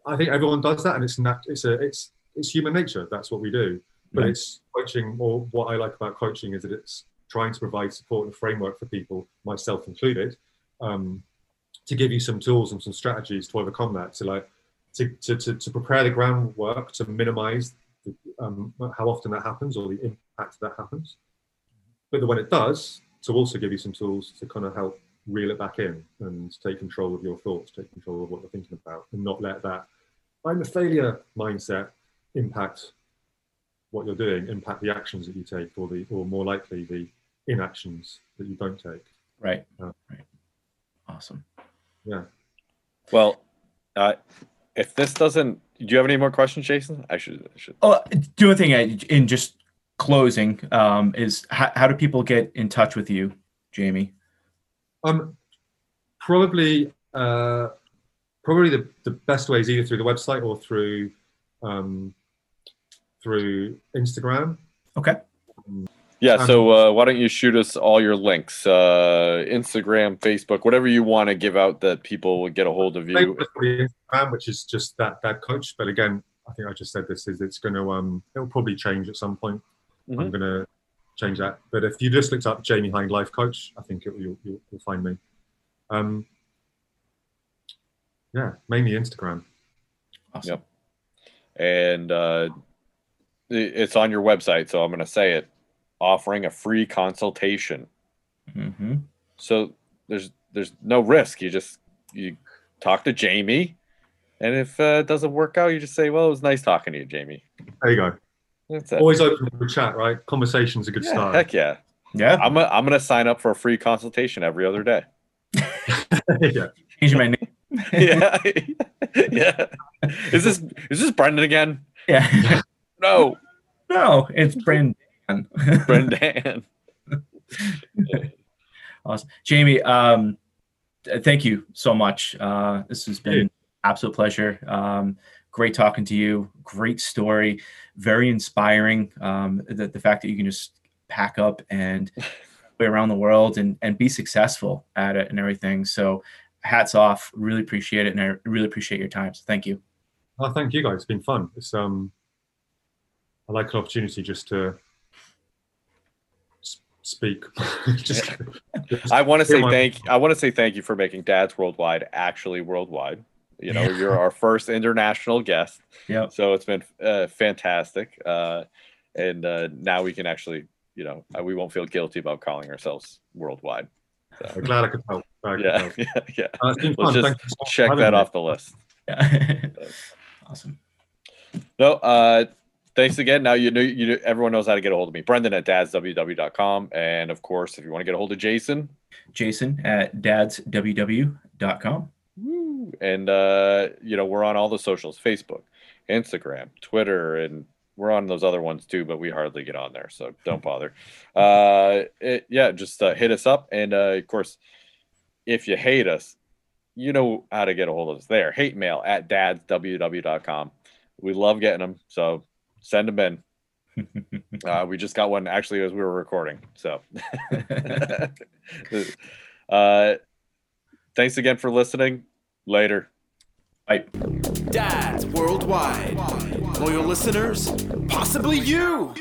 Speaker 4: I think everyone does that, and it's nat- It's a. It's it's human nature. That's what we do. But
Speaker 6: Yeah.
Speaker 4: it's coaching. Or what I like about coaching is that it's trying to provide support and framework for people, myself included, um, to give you some tools and some strategies to overcome that. So like to to to, to prepare the groundwork to minimize the, um, how often that happens or the impact that happens. But when it does, to also give you some tools to kind of help reel it back in and take control of your thoughts, take control of what you're thinking about, and not let that I'm a failure mindset impact what you're doing, impact the actions that you take, or the or more likely the inactions that you don't take.
Speaker 6: right
Speaker 4: Yeah.
Speaker 6: right awesome
Speaker 4: Yeah.
Speaker 3: Well, uh, if this doesn't, do you have any more questions, Jason? I should. I should.
Speaker 6: Oh, the only thing I, in just closing um, is how, how do people get in touch with you, Jamie?
Speaker 4: Um, probably, uh, probably the, the best way is either through the website or through um, through Instagram.
Speaker 6: Okay.
Speaker 3: Yeah.
Speaker 4: Um,
Speaker 3: So uh, why don't you shoot us all your links, uh, Instagram, Facebook, whatever you want to give out that people will get a hold of you.
Speaker 4: Facebook is probably Instagram, which is just that that coach. But again, I think I just said this is it's going to um it'll probably change at some point. I'm
Speaker 3: Mhm.
Speaker 4: going to change that. But if you just looked up Jamie Hind Life Coach, I think it, you'll, you'll you'll find me. Um, yeah, mainly Instagram.
Speaker 6: Awesome.
Speaker 3: Yep. And uh, it's on your website, so I'm going to say it. Offering a free consultation.
Speaker 6: hmm
Speaker 3: So there's there's no risk. You just you talk to Jamie, and if uh, it doesn't work out, you just say, "Well, it was nice talking to you, Jamie."
Speaker 4: There you go.
Speaker 3: That's it.
Speaker 4: Always open for chat, right? Conversation's a good
Speaker 3: Yeah,
Speaker 4: start.
Speaker 3: heck yeah.
Speaker 6: Yeah.
Speaker 3: I'm a, I'm gonna sign up for a free consultation every other day.
Speaker 4: yeah.
Speaker 6: Changing my name.
Speaker 3: yeah, yeah. Is this is this Brendan again?
Speaker 6: yeah.
Speaker 3: No,
Speaker 6: no, it's Brendan.
Speaker 3: Brendan.
Speaker 6: Awesome. Jamie, um, thank you so much. Uh, this has been
Speaker 4: Hey.
Speaker 6: absolute pleasure. Um, great talking to you. Great story. Very inspiring. Um, the, the fact that you can just pack up and way around the world and, and be successful at it and everything. So hats off. Really appreciate it. And I really appreciate your time. So thank you.
Speaker 4: Oh, thank you guys. It's been fun. It's um, I like an opportunity just to speak. just, just-
Speaker 3: I want to say thank I want to say thank you for making Dads Worldwide actually worldwide. You know, you're our first international guest,
Speaker 6: Yeah.
Speaker 3: so it's been uh, fantastic. Uh, and uh, now we can actually, you know, uh, we won't feel guilty about calling ourselves worldwide.
Speaker 4: I'm glad I could help. I
Speaker 3: Yeah,
Speaker 4: help.
Speaker 3: yeah, yeah.
Speaker 4: Uh,
Speaker 3: Let's
Speaker 4: fun.
Speaker 3: just
Speaker 4: Thank you so much for
Speaker 3: Check that
Speaker 4: me.
Speaker 3: off the list.
Speaker 6: Yeah. awesome.
Speaker 3: No, uh, thanks again. Now you know, you know, everyone knows how to get a hold of me. Brendan at dadsww.com. And of course, if you want to get a hold of Jason,
Speaker 6: Jason at dadsww.com.
Speaker 3: Woo. And uh, you know, we're on all the socials: Facebook, Instagram, Twitter, and we're on those other ones too. But we hardly get on there, so don't bother. Uh, it, yeah, just uh, hit us up, and uh, of course, if you hate us, you know how to get a hold of us there. Hate mail at dadsww.com. We love getting them, so send them in. Uh, we just got one actually as we were recording, so. uh, thanks again for listening. Later.
Speaker 6: Bye.
Speaker 2: Dads worldwide. Loyal listeners, possibly you.